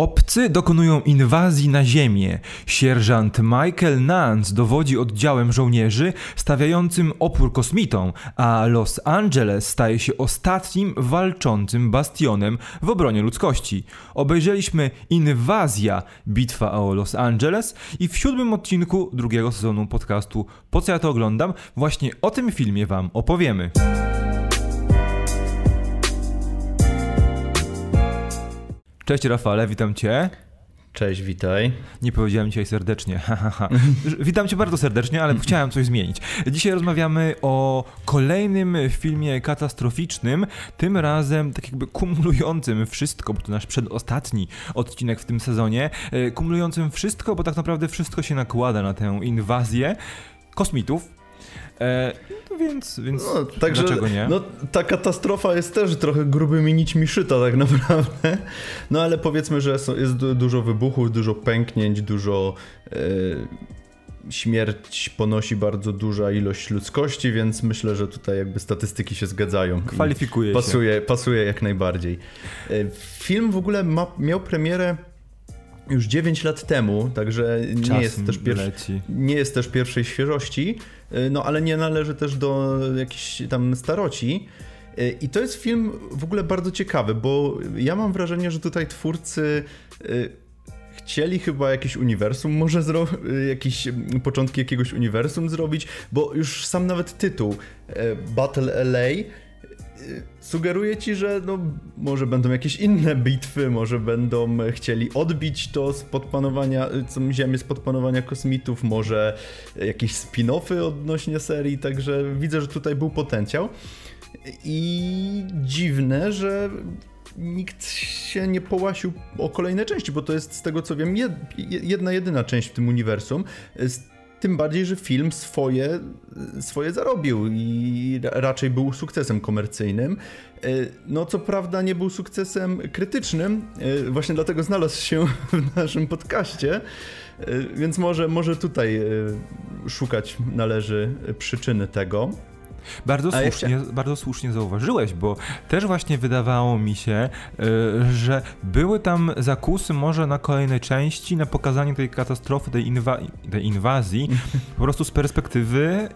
Obcy dokonują inwazji na Ziemię. Sierżant Michael Nance dowodzi oddziałem żołnierzy stawiającym opór kosmitom, a Los Angeles staje się ostatnim walczącym bastionem w obronie ludzkości. Obejrzeliśmy Inwazja Bitwa o Los Angeles i w siódmym odcinku drugiego sezonu podcastu Po co ja to oglądam? Właśnie o tym filmie Wam opowiemy. Cześć Rafale, witam Cię. Cześć, witaj. Nie powiedziałem dzisiaj serdecznie. Witam cię bardzo serdecznie, ale chciałem coś zmienić. Dzisiaj rozmawiamy o kolejnym filmie katastroficznym, tym razem tak jakby kumulującym wszystko, bo to nasz przedostatni odcinek w tym sezonie, e, kumulującym wszystko, bo tak naprawdę wszystko się nakłada na tę inwazję kosmitów, E, no więc, więc no, także, dlaczego nie? No, ta katastrofa jest też trochę grubymi nićmi szyta tak naprawdę. No ale powiedzmy, że jest dużo wybuchów, dużo pęknięć, dużo... E, śmierć ponosi bardzo duża ilość ludzkości, więc myślę, że tutaj jakby statystyki się zgadzają. Kwalifikuje pasuje, się. Pasuje jak najbardziej. E, film w ogóle ma, miał premierę już 9 lat temu, także nie jest, też pierwszy, nie jest też pierwszej świeżości. Y, no ale nie należy też do jakiejś tam staroci. Y, I to jest film w ogóle bardzo ciekawy, bo ja mam wrażenie, że tutaj twórcy y, chcieli chyba jakieś uniwersum może jakieś początki jakiegoś uniwersum zrobić, bo już sam nawet tytuł Battle LA sugeruje ci, że no, może będą jakieś inne bitwy, może będą chcieli odbić to spod panowania, co Ziemię spod panowania kosmitów, może jakieś spin-offy odnośnie serii, także widzę, że tutaj był potencjał. I dziwne, że nikt się nie połasił o kolejne części, bo to jest z tego co wiem jedna jedyna część w tym uniwersum. Tym bardziej, że film swoje, swoje zarobił i raczej był sukcesem komercyjnym. E, no, co prawda, nie był sukcesem krytycznym, e, właśnie dlatego znalazł się w naszym podcaście, e, więc może, może tutaj szukać należy przyczyny tego. Bardzo słusznie, bardzo słusznie zauważyłeś, bo też właśnie wydawało mi się, y, że były tam zakusy może na kolejne części, na pokazanie tej katastrofy, tej, inwa tej inwazji, po prostu z perspektywy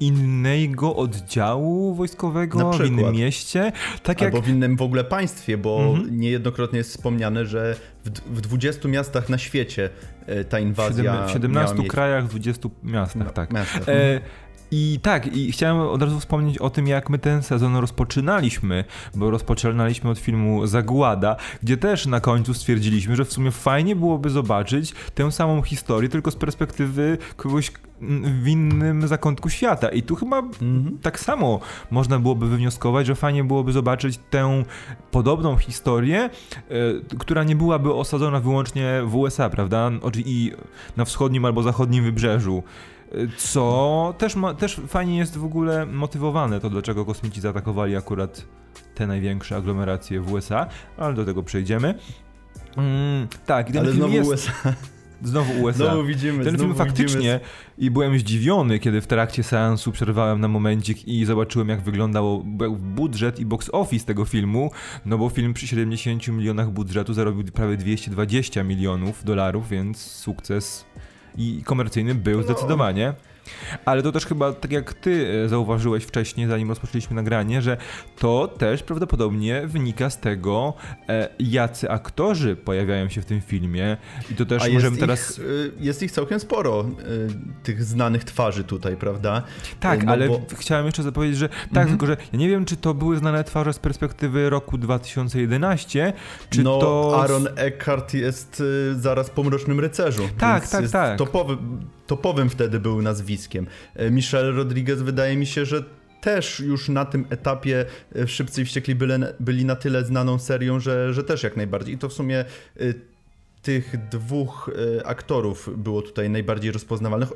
innego oddziału wojskowego w innym mieście. Tak Albo jak... w innym w ogóle państwie, bo mhm. niejednokrotnie jest wspomniane, że w, w 20 miastach na świecie e, ta inwazja. W 17 krajach, w 20 miastach, no, tak. Miastach. E, i tak, i chciałem od razu wspomnieć o tym, jak my ten sezon rozpoczynaliśmy, bo rozpoczynaliśmy od filmu Zagłada, gdzie też na końcu stwierdziliśmy, że w sumie fajnie byłoby zobaczyć tę samą historię, tylko z perspektywy kogoś w innym zakątku świata. I tu chyba mhm. tak samo można byłoby wywnioskować, że fajnie byłoby zobaczyć tę podobną historię, y, która nie byłaby osadzona wyłącznie w USA, prawda? I na wschodnim albo zachodnim wybrzeżu. Co też, ma, też fajnie jest w ogóle motywowane to, dlaczego kosmici zaatakowali akurat te największe aglomeracje w USA, ale do tego przejdziemy. Mm, tak, ale znowu jest... USA. Znowu USA. Znowu widzimy. Ten film faktycznie widzimy. i byłem zdziwiony, kiedy w trakcie seansu przerwałem na momencik i zobaczyłem, jak wyglądał budżet i box office tego filmu. No bo film przy 70 milionach budżetu zarobił prawie 220 milionów dolarów, więc sukces i komercyjny był zdecydowanie. Ale to też chyba, tak jak ty e, zauważyłeś wcześniej, zanim rozpoczęliśmy nagranie, że to też prawdopodobnie wynika z tego, e, jacy aktorzy pojawiają się w tym filmie. I to też A możemy ich, teraz. E, jest ich całkiem sporo, tych znanych twarzy tutaj, prawda? Tak, no ale bo... chciałem jeszcze zapowiedzieć, że tak, mhm. tylko że ja nie wiem, czy to były znane twarze z perspektywy roku 2011, czy no, to. Aaron Eckhart jest zaraz po Mrocznym Rycerzu. Tak, tak, tak. Topowy, topowym wtedy był nazwiskiem. E, Michelle Rodriguez wydaje mi się, że też już na tym etapie e, Szybcy i Wściekli byli, byli na tyle znaną serią, że, że też jak najbardziej. I to w sumie e, tych dwóch aktorów było tutaj najbardziej rozpoznawalnych.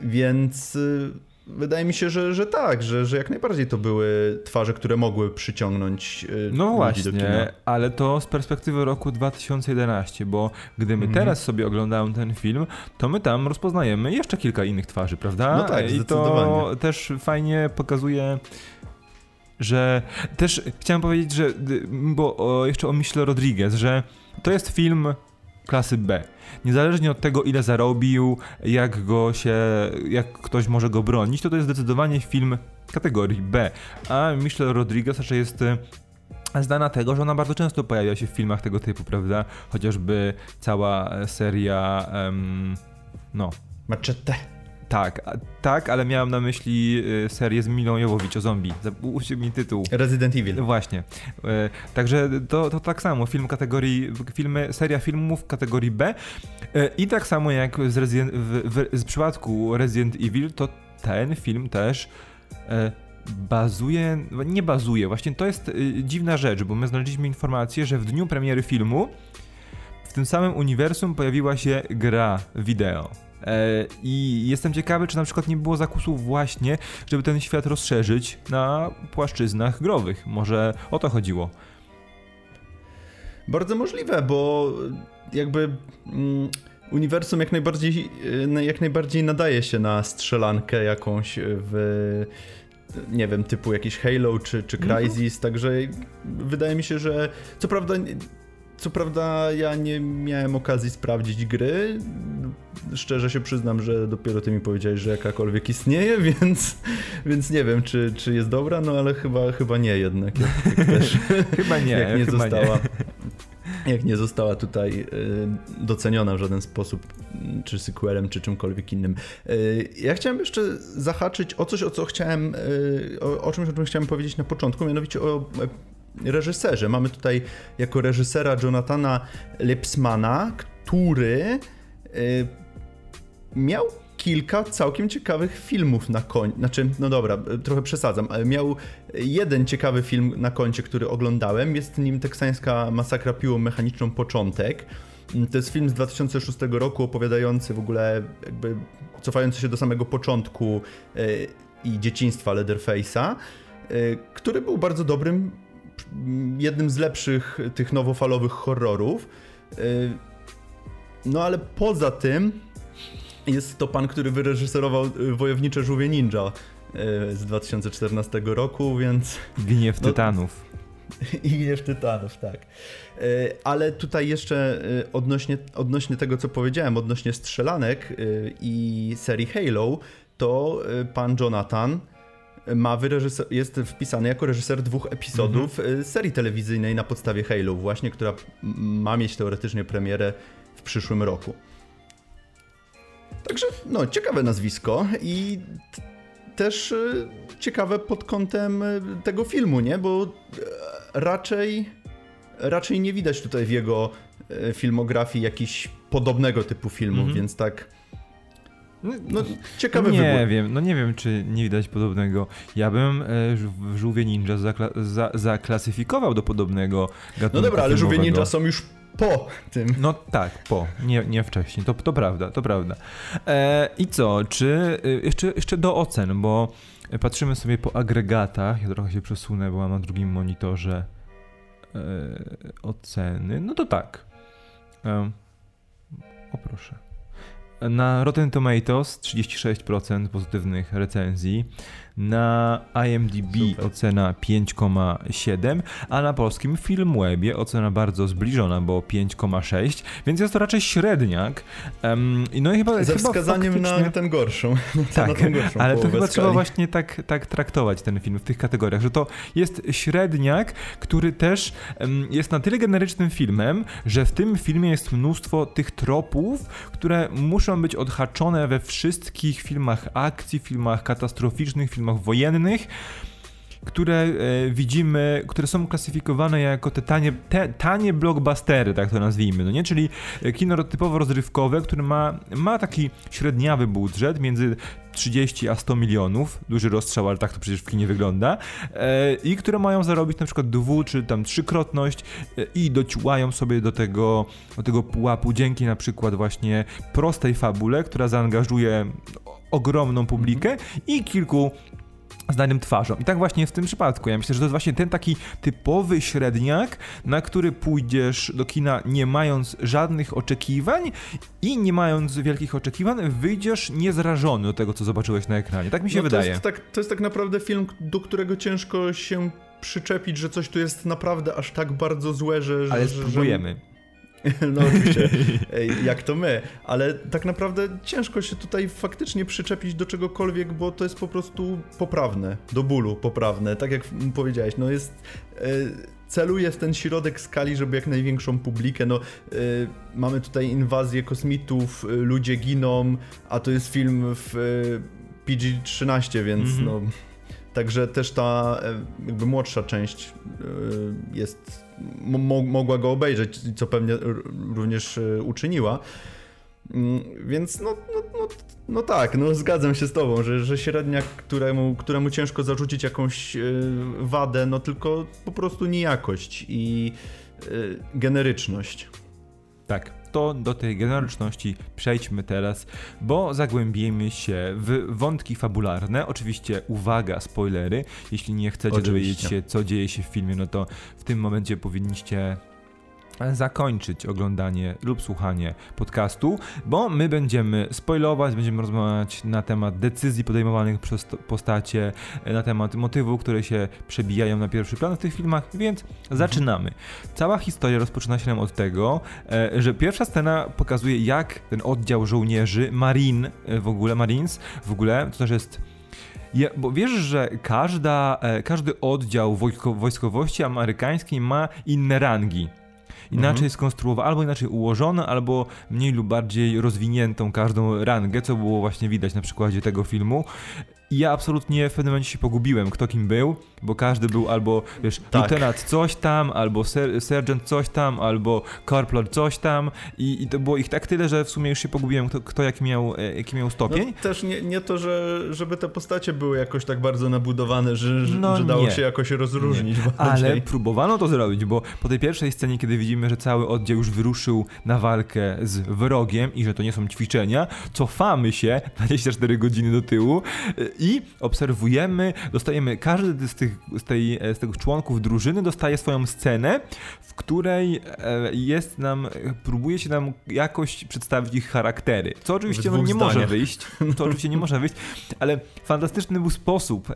Więc Wydaje mi się, że, że tak, że, że jak najbardziej to były twarze, które mogły przyciągnąć yy, No właśnie, ale to z perspektywy roku 2011, bo gdy my mm. teraz sobie oglądamy ten film, to my tam rozpoznajemy jeszcze kilka innych twarzy, prawda? No tak, I to też fajnie pokazuje że też chciałem powiedzieć, że bo jeszcze o Michelle Rodriguez, że to jest film klasy B. Niezależnie od tego, ile zarobił, jak go się, jak ktoś może go bronić, to to jest zdecydowanie film kategorii B. A Michelle Rodriguez raczej jest e, znana tego, że ona bardzo często pojawia się w filmach tego typu, prawda? Chociażby cała seria, um, no... Machete. Tak, tak, ale miałem na myśli y, serię z Milą Jowowicz o zombie. Usił mi tytuł. Resident Evil. Właśnie. E, także to, to tak samo, film kategorii, filmy, seria filmów kategorii B e, i tak samo jak z Resident, w, w, przypadku Resident Evil, to ten film też bazuje, nie bazuje, właśnie to jest dziwna rzecz, bo my znaleźliśmy informację, że w dniu premiery filmu w tym samym uniwersum pojawiła się gra wideo. E, I jestem ciekawy, czy na przykład nie było zakusów właśnie, żeby ten świat rozszerzyć na płaszczyznach growych. Może o to chodziło. Bardzo możliwe, bo jakby mm, uniwersum jak najbardziej, e, jak najbardziej nadaje się na strzelankę jakąś w nie wiem, typu jakiś Halo czy, czy mhm. Crysis, mm -hmm. także wydaje mi się, że co prawda co prawda ja nie miałem okazji sprawdzić gry. Szczerze się przyznam, że dopiero ty mi powiedziałeś, że jakakolwiek istnieje, więc, więc nie wiem, czy, czy jest dobra, no ale chyba, chyba nie jednak. Jak, jak też, chyba nie, jak nie chyba została. Nie. Jak nie została tutaj y, doceniona w żaden sposób, czy sequelem, czy czymkolwiek innym. Y, ja chciałem jeszcze zahaczyć o coś, o co chciałem, y, o, o czymś, o czym chciałem powiedzieć na początku, mianowicie o reżyserze. Mamy tutaj jako reżysera Jonathana Lipsmana, który y, miał kilka całkiem ciekawych filmów na koncie. Znaczy, no dobra, trochę przesadzam, miał jeden ciekawy film na koncie, który oglądałem. Jest nim teksańska masakra piłą mechaniczną Początek. To jest film z 2006 roku opowiadający w ogóle jakby cofający się do samego początku y, i dzieciństwa Leatherface'a, y, który był bardzo dobrym jednym z lepszych tych nowofalowych horrorów. Y, no ale poza tym jest to pan, który wyreżyserował y, Wojownicze Żółwie Ninja y, z 2014 roku, więc... Gniew no, Tytanów. I Gniew Tytanów, tak. Ale tutaj jeszcze odnośnie, odnośnie tego, co powiedziałem, odnośnie strzelanek i serii Halo, to pan Jonathan ma jest wpisany jako reżyser dwóch epizodów mhm. serii telewizyjnej na podstawie Halo właśnie, która ma mieć teoretycznie premierę w przyszłym roku. Także, no, ciekawe nazwisko i też y, ciekawe pod kątem y, tego filmu, nie? Bo raczej, raczej nie widać tutaj w jego filmografii jakiś podobnego typu filmów, mhm. więc tak no, no, ciekawy nie wybór. wiem, no nie wiem, czy nie widać podobnego. Ja bym e, w Żółwie Ninja zakla za zaklasyfikował do podobnego gatunku No dobra, ale Żółwie Ninja są już po tym. No tak, po, nie, nie wcześniej, to, to prawda, to prawda. E, I co, czy e, jeszcze, jeszcze do ocen, bo patrzymy sobie po agregatach, ja trochę się przesunę, bo mam na drugim monitorze e, oceny, no to tak. E, o proszę. Na Rotten Tomatoes 36% pozytywnych recenzji, na IMDb Super. ocena 5,7, a na polskim Filmwebie ocena bardzo zbliżona, bo 5,6, więc jest to raczej średniak. Um, no i chyba, Ze chyba wskazaniem faktycznie... na tę gorszą. Tak, na tą gorszą ale to chyba skali. trzeba właśnie tak, tak traktować ten film w tych kategoriach, że to jest średniak, który też um, jest na tyle generycznym filmem, że w tym filmie jest mnóstwo tych tropów, które muszą być odhaczone we wszystkich filmach akcji, filmach katastroficznych, filmach wojennych, które e, widzimy, które są klasyfikowane jako te tanie, te, tanie blockbustery, tak to nazwijmy, no nie? Czyli kino typowo rozrywkowe, które ma, ma taki średniawy budżet między 30 a 100 milionów, duży rozstrzał, ale tak to przecież w kinie wygląda, e, i które mają zarobić na przykład dwu czy tam trzykrotność e, i dociłają sobie do tego, do tego pułapu dzięki na przykład właśnie prostej fabule, która zaangażuje ogromną publikę -hmm. i kilku znanym twarzą. I tak właśnie w tym przypadku. Ja myślę, że to jest właśnie ten taki typowy średniak, na który pójdziesz do kina nie mając żadnych oczekiwań i nie mając wielkich oczekiwań, wyjdziesz niezrażony do tego, co zobaczyłeś na ekranie. Tak mi się no wydaje. To jest, tak, to jest tak naprawdę film, do którego ciężko się przyczepić, że coś tu jest naprawdę aż tak bardzo złe, że... Ale że, spróbujemy. No oczywiście, jak to my, ale tak naprawdę ciężko się tutaj faktycznie przyczepić do czegokolwiek, bo to jest po prostu poprawne, do bólu poprawne, tak jak powiedziałeś, no jest... E, celuje w ten środek skali, żeby jak największą publikę, no y, mamy tutaj inwazję kosmitów, y, ludzie giną, a to jest film w y, PG-13, więc mm -hmm. no... Także też ta jakby młodsza część jest mogła go obejrzeć, co pewnie również e, uczyniła. Mm, więc no, no, no, no, tak, no zgadzam się z tobą, że, że średniak, któremu, któremu ciężko zarzucić jakąś e, wadę, no tylko po prostu niejakość i e, generyczność. Tak to do tej generyczności przejdźmy teraz, bo zagłębimy się w wątki fabularne. Oczywiście uwaga, spoilery. Jeśli nie chcecie Oczywiście. dowiedzieć się, co dzieje się w filmie, no to w tym momencie powinniście zakończyć oglądanie lub słuchanie podcastu, bo my będziemy spoilować, będziemy rozmawiać na temat decyzji podejmowanych przez postacie, na temat motywów, które się przebijają na pierwszy plan w tych filmach, więc zaczynamy. Cała historia rozpoczyna się od tego, e, że pierwsza scena pokazuje jak ten oddział żołnierzy, Marine e, w ogóle, Marines w ogóle, to też jest ja, bo wiesz, że każda, e, każdy oddział wojskowości amerykańskiej ma inne rangi inaczej mhm. skonstruowane, albo inaczej ułożone, albo mniej lub bardziej rozwiniętą każdą rangę, co było właśnie widać na przykładzie tego filmu. I ja absolutnie w pewnym momencie się pogubiłem, kto kim był, bo każdy był albo, wiesz, tak. lieutenant coś tam, albo ser sergeant coś tam, albo corporal coś tam i, i, to było ich tak tyle, że w sumie już się pogubiłem, kto, kto jaki, miał, e, jaki miał stopień. No, też nie, nie to, że, żeby te postacie były jakoś tak bardzo nabudowane, że, że, no że dało nie. się jakoś rozróżnić. Ale próbowano to zrobić, bo po tej pierwszej scenie, kiedy widzimy, że cały oddział już wyruszył na walkę z wrogiem i że to nie są ćwiczenia, cofamy się 24 godziny do tyłu i obserwujemy, dostajemy, każdy z tych, z, tej, z tych członków drużyny dostaje swoją scenę, w której e, jest nam, próbuje się nam jakoś przedstawić ich charaktery, co oczywiście no, nie zdaniach. może wyjść, to oczywiście nie może wyjść, ale fantastyczny był sposób e,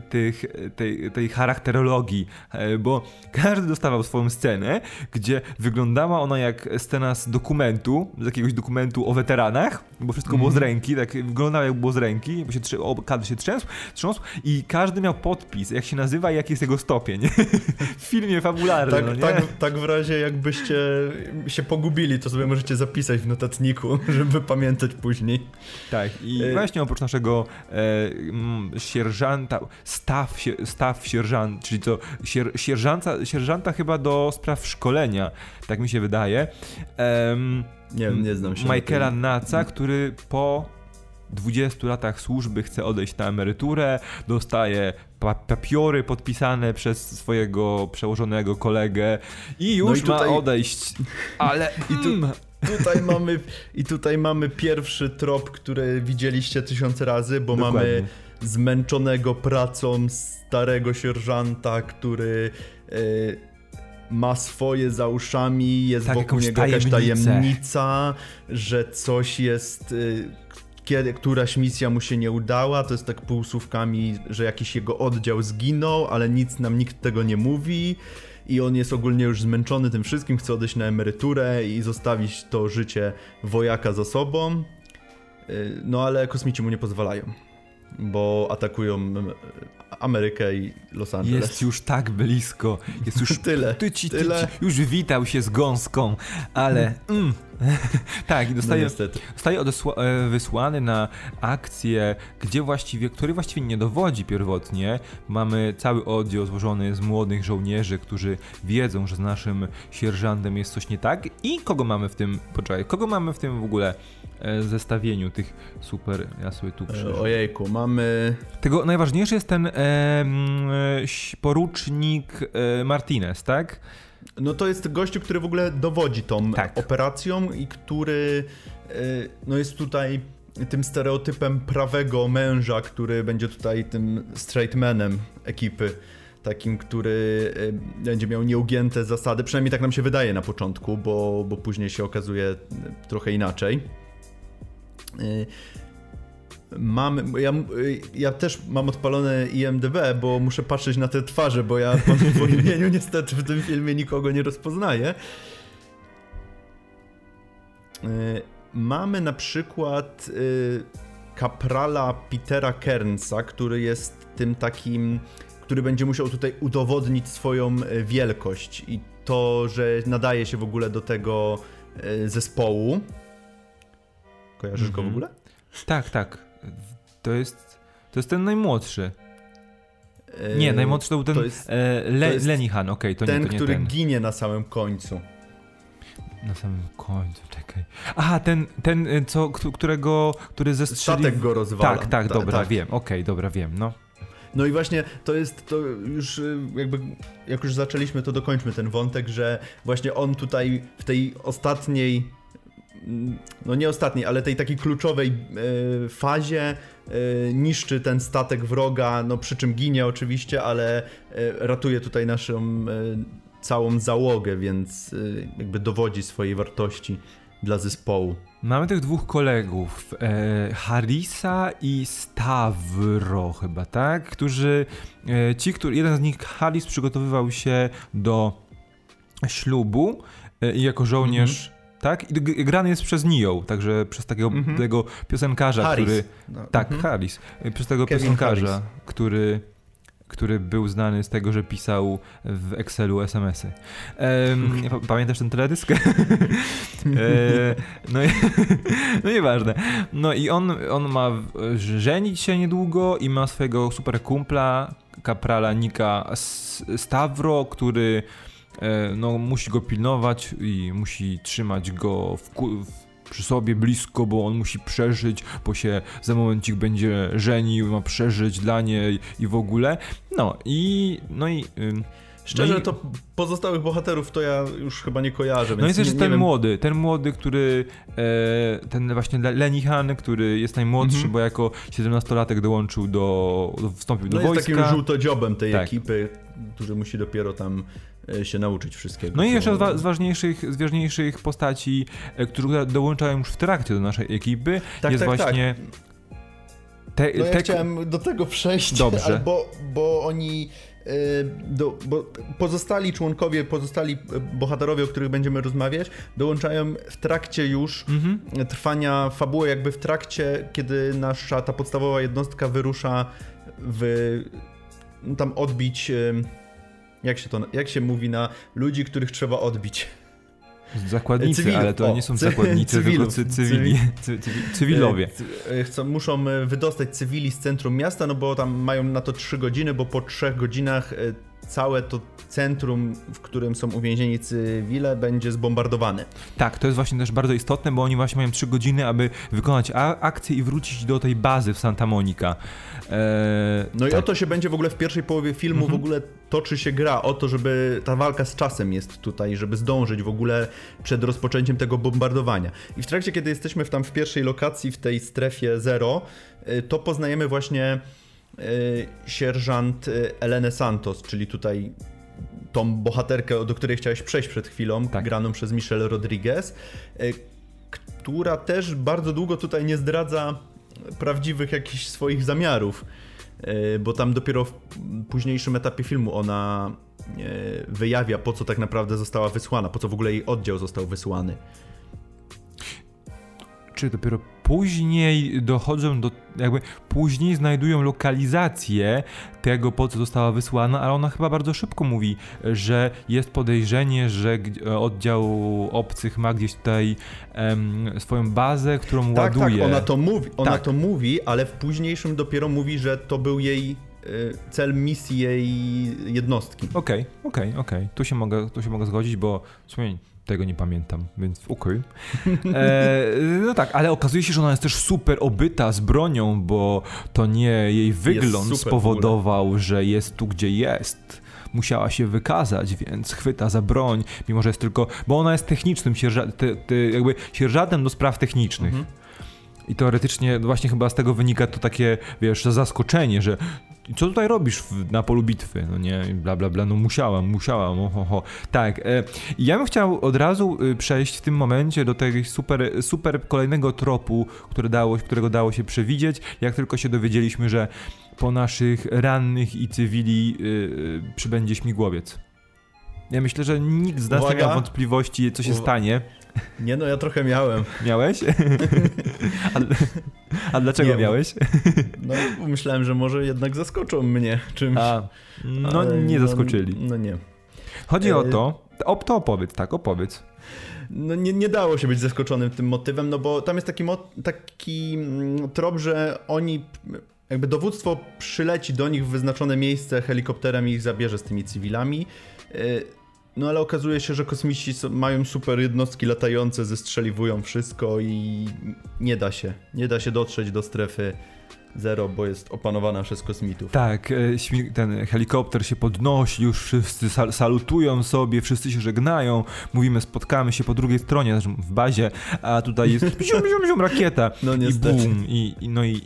tych, tej, tej charakterologii, e, bo każdy dostawał swoją scenę, gdzie wyglądała ona jak scena z dokumentu, z jakiegoś dokumentu o weteranach, bo wszystko mm. było z mhm. ręki, tak wyglądało jak było z ręki, bo się trzy, kadr się trzęsł, trząsł i każdy miał podpis, jak się nazywa i jaki jest jego stopień. w filmie fabularnym. Tak, no tak, tak w razie jakbyście się pogubili, to sobie możecie zapisać w notatniku, żeby pamiętać później. Tak, i e... właśnie oprócz naszego e, sierżanta, staw, staw sierżant, czyli to sier, sierżanta, sierżanta chyba do spraw szkolenia, tak mi się wydaje. nie nie znam się. Michaela Naca, który po 20 latach służby chce odejść na emeryturę, dostaje papiory podpisane przez swojego przełożonego kolegę i już no i tutaj... ma odejść. Ale i tu, mm. tutaj mamy i tutaj mamy pierwszy trop, który widzieliście tysiące razy, bo Dokładnie. mamy zmęczonego pracą starego sierżanta, który yy, ma swoje za uszami, jest tak, wokół niego jakaś tajemnica, że coś jest y, kiedy któraś misja mu się nie udała, to jest tak półsłówkami, że jakiś jego oddział zginął, ale nic nam nikt tego nie mówi i on jest ogólnie już zmęczony tym wszystkim, chce odejść na emeryturę i zostawić to życie wojaka za sobą. Y, no ale kosmici mu nie pozwalają, bo atakują Amerykę i Los Angeles. Jest już tak blisko. Jest już tyle. Ty, ci, ty, tyle. Już witał się z gąską, ale. Mm. tak, i dostaje, no zostaje e, wysłany na akcję, gdzie właściwie, który właściwie nie dowodzi pierwotnie. Mamy cały oddział złożony z młodych żołnierzy, którzy wiedzą, że z naszym sierżantem jest coś nie tak. I kogo mamy w tym, poczekaj, kogo mamy w tym w ogóle zestawieniu tych super, ja sobie tu przeżyję. Ojejku, mamy... Tego najważniejszy jest ten e, porucznik e, Martinez, tak? No to jest gościu, który w ogóle dowodzi tą tak. operacją i który e, no jest tutaj tym stereotypem prawego męża, który będzie tutaj tym straight manem ekipy. Takim, który e, będzie miał nieugięte zasady, przynajmniej tak nam się wydaje na początku, bo, bo później się okazuje trochę inaczej. Mam, ja, ja też mam odpalone IMDB, bo muszę patrzeć na te twarze, bo ja po imieniu niestety w tym filmie nikogo nie rozpoznaję. mamy na przykład kaprala Petera Kernsa, który jest tym takim, który będzie musiał tutaj udowodnić swoją wielkość i to, że nadaje się w ogóle do tego zespołu. Kojarzysz mm -hmm. go w mhm. ogóle? Tak, tak. To jest, to jest ten najmłodszy. Nie, najmłodszy to był ten to jest, e, Le, to jest Lenihan, okej, okay, to ten, nie, to nie który ten. ginie na samym końcu. Na samym końcu, czekaj. Aha, ten, ten e, co, którego, który zestrzelił... Statek go rozwala. Tak, tak, dobra, tak. wiem, okej, okay, dobra, wiem, no. No i właśnie to jest to już e, jakby, jak już zaczęliśmy, to dokończmy ten wątek, że właśnie on tutaj w tej ostatniej no nie ostatniej, ale tej takiej kluczowej e, fazie e, niszczy ten statek wroga, no przy czym ginie oczywiście, ale e, ratuje tutaj naszą całą załogę, więc jakby dowodzi swojej wartości dla zespołu. Mamy tych dwóch kolegów, e, Harisa i Stavro chyba, tak? Którzy, e, ci, który, jeden z nich, Haris przygotowywał się do ślubu i jako żołnierz -hmm tak? I grany jest przez Nio, także przez takiego mm -hmm. tego piosenkarza, Harris. który... No. Tak, mm -hmm. Harris. Przez tego Kevin piosenkarza, Harris. który który był znany z tego, że pisał w Excelu SMS-y. Um, pamiętasz ten teledysk? e, no, i, no nieważne. No i on, on ma żenić się niedługo i ma swojego super kumpla, kaprala Nika Stavro, który no, musi go pilnować i musi trzymać go w, w przy sobie blisko, bo on musi przeżyć, bo się za momencik będzie żenił, ma przeżyć dla niej i w ogóle. No i no i Szczerze, no i... to pozostałych bohaterów to ja już chyba nie kojarzę. no jest też ten wiem... młody, ten młody, który, e, ten właśnie Lenny Han, który jest najmłodszy, mm -hmm. bo jako 17-latek dołączył do, do wstąpił do no wojska. jest takim żółtodziobem tej tak. ekipy, który musi dopiero tam e, się nauczyć wszystkiego. No i jeszcze z, ważniejszych, z ważniejszych postaci, e, które dołączają już w trakcie do naszej ekipy, tak, jest tak, właśnie... Tak. Te, no ja te... chciałem do tego przejść, Dobrze. bo, bo oni do, bo pozostali członkowie, pozostali bohaterowie, o których będziemy rozmawiać, dołączają w trakcie już mhm. trwania fabuły, jakby w trakcie, kiedy nasza ta podstawowa jednostka wyrusza w tam odbić jak się to, jak się mówi na ludzi, których trzeba odbić. Zakładnicy, Cywilów. ale to o, nie są zakładnicy, cywilów, tylko cywili, cywilowie. E, chcą, muszą e, wydostać cywili z centrum miasta, no bo tam mają na to 3 godziny, bo po 3 godzinach e, całe to centrum, w którym są uwięzieni cywile, będzie zbombardowane. Tak, to jest właśnie też bardzo istotne, bo oni właśnie mają 3 godziny, aby wykonać akcję i wrócić do tej bazy w Santa Monica. Eee, no tak. i o to się będzie w ogóle w pierwszej połowie filmu mhm. w ogóle toczy się gra, o to, żeby ta walka z czasem jest tutaj, żeby zdążyć w ogóle przed rozpoczęciem tego bombardowania. I w trakcie, kiedy jesteśmy w tam w pierwszej lokacji, w tej strefie zero, y, to poznajemy właśnie sierżant y, Elenę Santos, czyli tutaj tą bohaterkę, do której chciałeś przejść przed chwilą, tak. graną przez Michelle Rodriguez, y, która też bardzo długo tutaj nie zdradza prawdziwych jakichś swoich zamiarów, bo tam dopiero w późniejszym etapie filmu ona wyjawia, po co tak naprawdę została wysłana, po co w ogóle jej oddział został wysłany. Czy dopiero później dochodzą do, jakby później znajdują lokalizację tego, po co została wysłana, ale ona chyba bardzo szybko mówi, że jest podejrzenie, że oddział obcych ma gdzieś tutaj um, swoją bazę, którą tak, ładuje. Tak, ona to mówi, ona tak. to mówi, ale w późniejszym dopiero mówi, że to był jej e, cel misji jej jednostki. Okej, okay, okej, okay, okej. Okay. Tu, się mogę, tu się mogę zgodzić, bo w sumie tego nie pamiętam, więc okej. Okay. E, no tak, ale okazuje się, że ona jest też super obyta z bronią, bo to nie jej wygląd spowodował, że jest tu, gdzie jest. Musiała się wykazać, więc chwyta za broń, mimo że jest tylko. Bo ona jest technicznym, sierża, te, te, jakby sierżantem do spraw technicznych. Mhm. I teoretycznie właśnie chyba z tego wynika to takie, wiesz, zaskoczenie, że co tutaj robisz w, na polu bitwy? No nie, bla bla bla, no musiałam, musiałam, oho, ho. Tak, e, ja bym chciał od razu y, przejść w tym momencie do tego super, super kolejnego tropu, który dało, którego dało się przewidzieć, jak tylko się dowiedzieliśmy, że po naszych rannych i cywili yy, przybędzie śmigłowiec. Ja myślę, że nikt z nas Uwaga. nie miał wątpliwości, co się stanie. Nie no, ja trochę miałem. Miałeś? A, a dlaczego nie, miałeś? No, myślałem, że może jednak zaskoczą mnie czymś. A, no nie no, zaskoczyli. No, no nie. Chodzi e... o to, o, to opowiedz, tak, opowiedz. No nie, nie dało się być zaskoczonym tym motywem, no bo tam jest taki, taki mm, trop, że oni jakby dowództwo przyleci do nich w wyznaczone miejsce helikopterem i ich zabierze z tymi cywilami. No ale okazuje się, że kosmici mają super jednostki latające, zestrzeliwują wszystko i nie da się. Nie da się dotrzeć do strefy zero, bo jest opanowana przez kosmitów. Tak, e, ten helikopter się podnosi, już wszyscy sal salutują sobie, wszyscy się żegnają, mówimy spotkamy się po drugiej stronie, znaczy w bazie, a tutaj jest zium, zium, zium, rakieta no, i bum, i, i, no i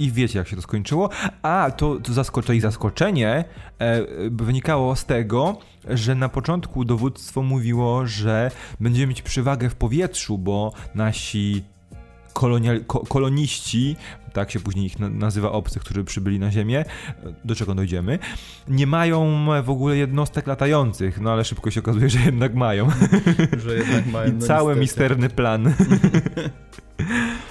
i wiecie, jak się to skończyło. A to, to zaskoczenie, zaskoczenie e, wynikało z tego, że na początku dowództwo mówiło, że będziemy mieć przewagę w powietrzu, bo nasi kolonial, ko, koloniści, tak się później ich nazywa obcych, którzy przybyli na Ziemię, do czego dojdziemy, nie mają w ogóle jednostek latających, no ale szybko się okazuje, że jednak mają. Że jednak mają. I no cały niestety. misterny plan.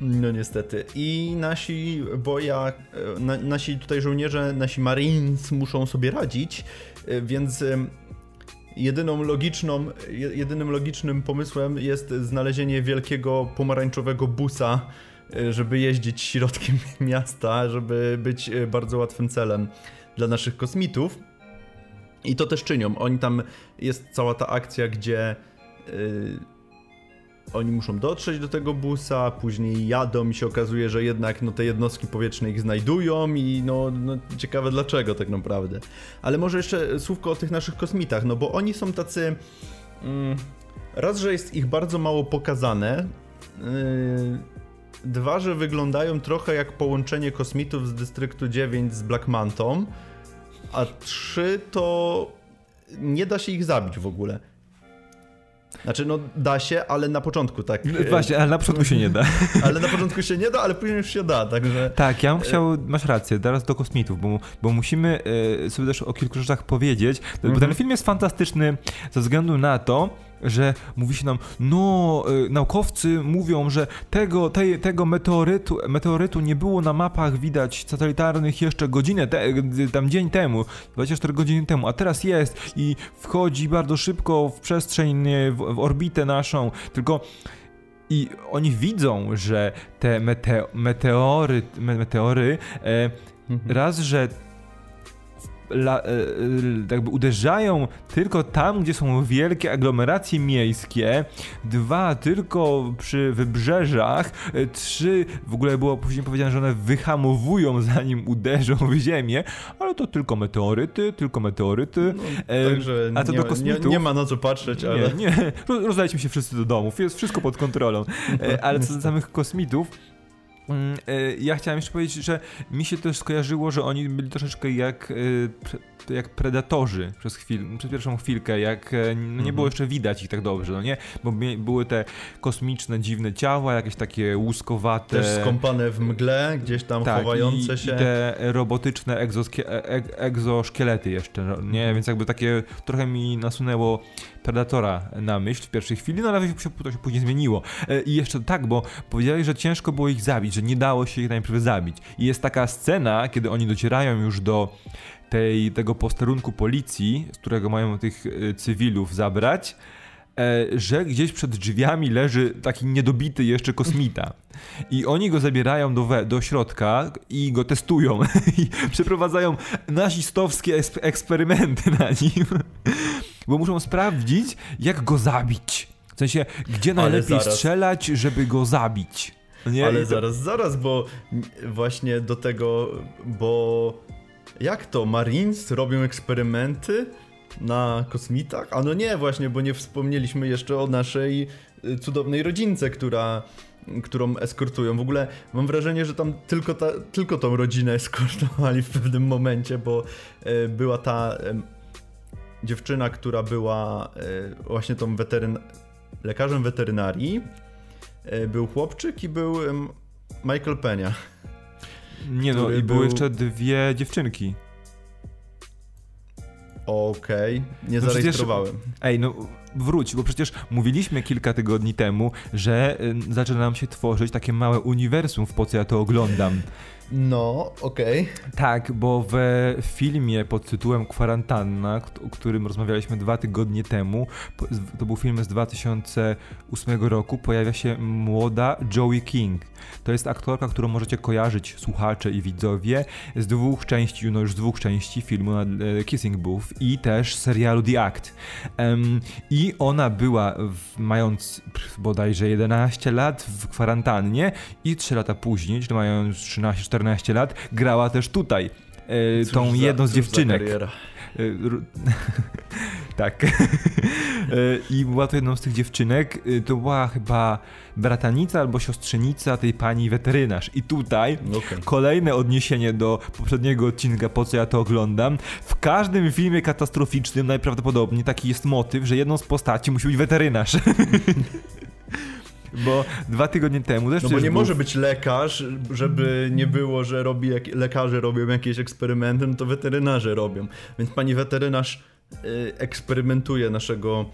No niestety. I nasi boja, e, na, nasi tutaj żołnierze, nasi marines muszą sobie radzić, e, więc e, jedyną logiczną, jedynym logicznym pomysłem jest znalezienie wielkiego pomarańczowego busa, żeby jeździć środkiem miasta, żeby być bardzo łatwym celem dla naszych kosmitów. I to też czynią. Oni tam jest cała ta akcja, gdzie oni muszą dotrzeć do tego busa, później jadą i się okazuje, że jednak no, te jednostki powietrzne ich znajdują i no, no ciekawe dlaczego tak naprawdę. Ale może jeszcze słówko o tych naszych kosmitach, no bo oni są tacy... Mm, raz, że jest ich bardzo mało pokazane, yy, dwa, że wyglądają trochę jak połączenie kosmitów z Dystryktu 9 z Black Mantą, a trzy to nie da się ich zabić w ogóle. Znaczy, no da się, ale na początku tak. No, właśnie, ale na początku się nie da. ale na początku się nie da, ale później już się da, także... Tak, ja bym chciał, masz rację, teraz do kosmitów, bo, bo musimy e, sobie też o kilku rzeczach powiedzieć, bo ten mhm. film jest fantastyczny ze względu na to, że mówi się nam, no, y, naukowcy mówią, że tego, te, tego meteorytu, meteorytu nie było na mapach widać satelitarnych jeszcze godzinę, te, tam dzień temu, 24 godziny temu, a teraz jest i wchodzi bardzo szybko w przestrzeń, w, w orbitę naszą, tylko i oni widzą, że te mete, meteory, meteory e, mhm. raz, że la, e, e, jakby uderzają tylko tam, gdzie są wielkie aglomeracje miejskie, dwa tylko przy wybrzeżach, e, trzy w ogóle było później powiedziane, że one wyhamowują zanim uderzą w ziemię, ale to tylko meteoryty, tylko meteoryty. No, także a to nie, do kosmitów. Nie, nie, ma na co patrzeć, ale... Nie, nie. Rozdaliśmy się wszyscy do domów, jest wszystko pod kontrolą. ale co do samych kosmitów, e, ja chciałem jeszcze powiedzieć, że mi się też skojarzyło, że oni byli troszeczkę jak, e, jak predatorzy przez, chwil, przez pierwszą chwilkę, jak e, no nie było mhm. jeszcze widać ich tak dobrze, no nie? Bo były te kosmiczne, dziwne ciała, jakieś takie łuskowate. Też skąpane w mgle, gdzieś tam tak, chowające i, się. I te robotyczne egzoszkielety jeszcze, no, nie? Mhm. Więc jakby takie trochę mi nasunęło Predatora na myśl w pierwszej chwili, no ale się, to się później zmieniło. E, I jeszcze tak, bo powiedzieli, że ciężko było ich zabić, że nie dało się ich najpierw zabić. I jest taka scena, kiedy oni docierają już do tej, tego posterunku policji, z którego mają tych e, cywilów zabrać, e, że gdzieś przed drzwiami leży taki niedobity jeszcze kosmita. I oni go zabierają do, we, do środka i go testują. I przeprowadzają nazistowskie eksperymenty na nim bo muszą sprawdzić, jak go zabić. W sensie, gdzie najlepiej strzelać, żeby go zabić. Nie? Ale to... zaraz, zaraz, bo właśnie do tego, bo jak to, Marines robią eksperymenty na kosmitach? A no nie, właśnie, bo nie wspomnieliśmy jeszcze o naszej y, cudownej rodzince, która którą eskortują. W ogóle mam wrażenie, że tam tylko, ta, tylko tą rodzinę eskortowali w pewnym momencie, bo y, była ta dziewczyna, która była e, właśnie tą weteryn... lekarzem weterynarii, był chłopczyk i był Michael Penia. Nie no, i był... były jeszcze dwie dziewczynki. Okej, okay. nie no zarejestrowałem. Przecież, ej, no wróć, bo przecież mówiliśmy kilka tygodni temu, że y, zaczyna nam się tworzyć takie małe uniwersum, w po co ja to oglądam. No, okej. Okay. Tak, bo w filmie pod tytułem Kwarantanna, o którym rozmawialiśmy dwa tygodnie temu, to był film z 2008 roku, pojawia się młoda Joey King. To jest aktorka, którą możecie kojarzyć, słuchacze i widzowie, z dwóch części, no już z dwóch części filmu e, Kissing Booth i też serialu The Act. Um, I ona była, w, mając bodajże 11 lat w kwarantannie i 3 lata później, czyli mając 13-14 lat, grała też tutaj. E, tą jedną z dziewczynek. Y, tak. Y, I była to jedną z tych dziewczynek. Y, to była chyba bratanica albo siostrzenica tej pani weterynarz. I tutaj okay. kolejne odniesienie do poprzedniego odcinka, po co ja to oglądam. W każdym filmie katastroficznym najprawdopodobniej taki jest motyw, że jedną z postaci musi być weterynarz. Bo dwa tygodnie temu też No bo nie był... może być lekarz, żeby nie było, że robi jak... lekarze robią jakieś eksperymenty, no to weterynarze robią. Więc pani weterynarz y, eksperymentuje naszego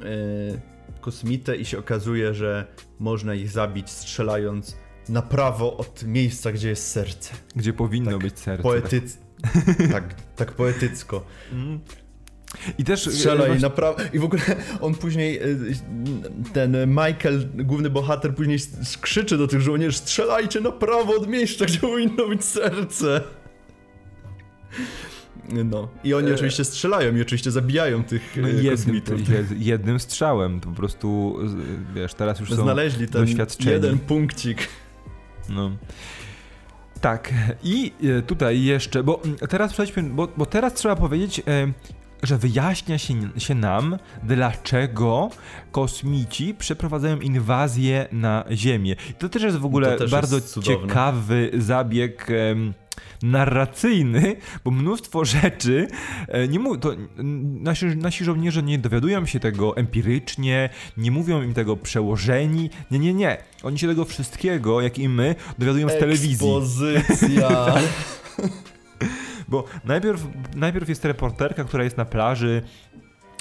y, kosmitę i się okazuje, że można ich zabić strzelając na prawo od miejsca, gdzie jest serce. Gdzie powinno tak być serce. Poetyc... Tak. tak, tak poetycko. Mm. I też strzela i naprawdę. I w ogóle on później, y, ten Michael, główny bohater, później krzyczy do tych żołnierzy: strzelajcie na prawo od miejsca, gdzie powinno być serce. No. I oni e... oczywiście strzelają i oczywiście zabijają tych no jednym, jednym strzałem. To po prostu, wiesz, teraz już Znaleźli są ten jeden punkcik. No. Tak, i e, tutaj jeszcze, bo teraz przejdźmy, bo, bo teraz trzeba powiedzieć, e, że wyjaśnia się, się nam, dlaczego kosmici przeprowadzają inwazję na Ziemię. I to też jest w ogóle bardzo ciekawy zabieg narracyjny, bo mnóstwo rzeczy e, nie mów, to nasi, nasi żołnierze nie dowiadują się tego empirycznie, nie mówią im tego przełożeni. Nie, nie, nie. Oni się tego wszystkiego, jak i my, dowiadują z telewizji. Ekspozycja. Bo najpierw, najpierw jest reporterka, która jest na plaży,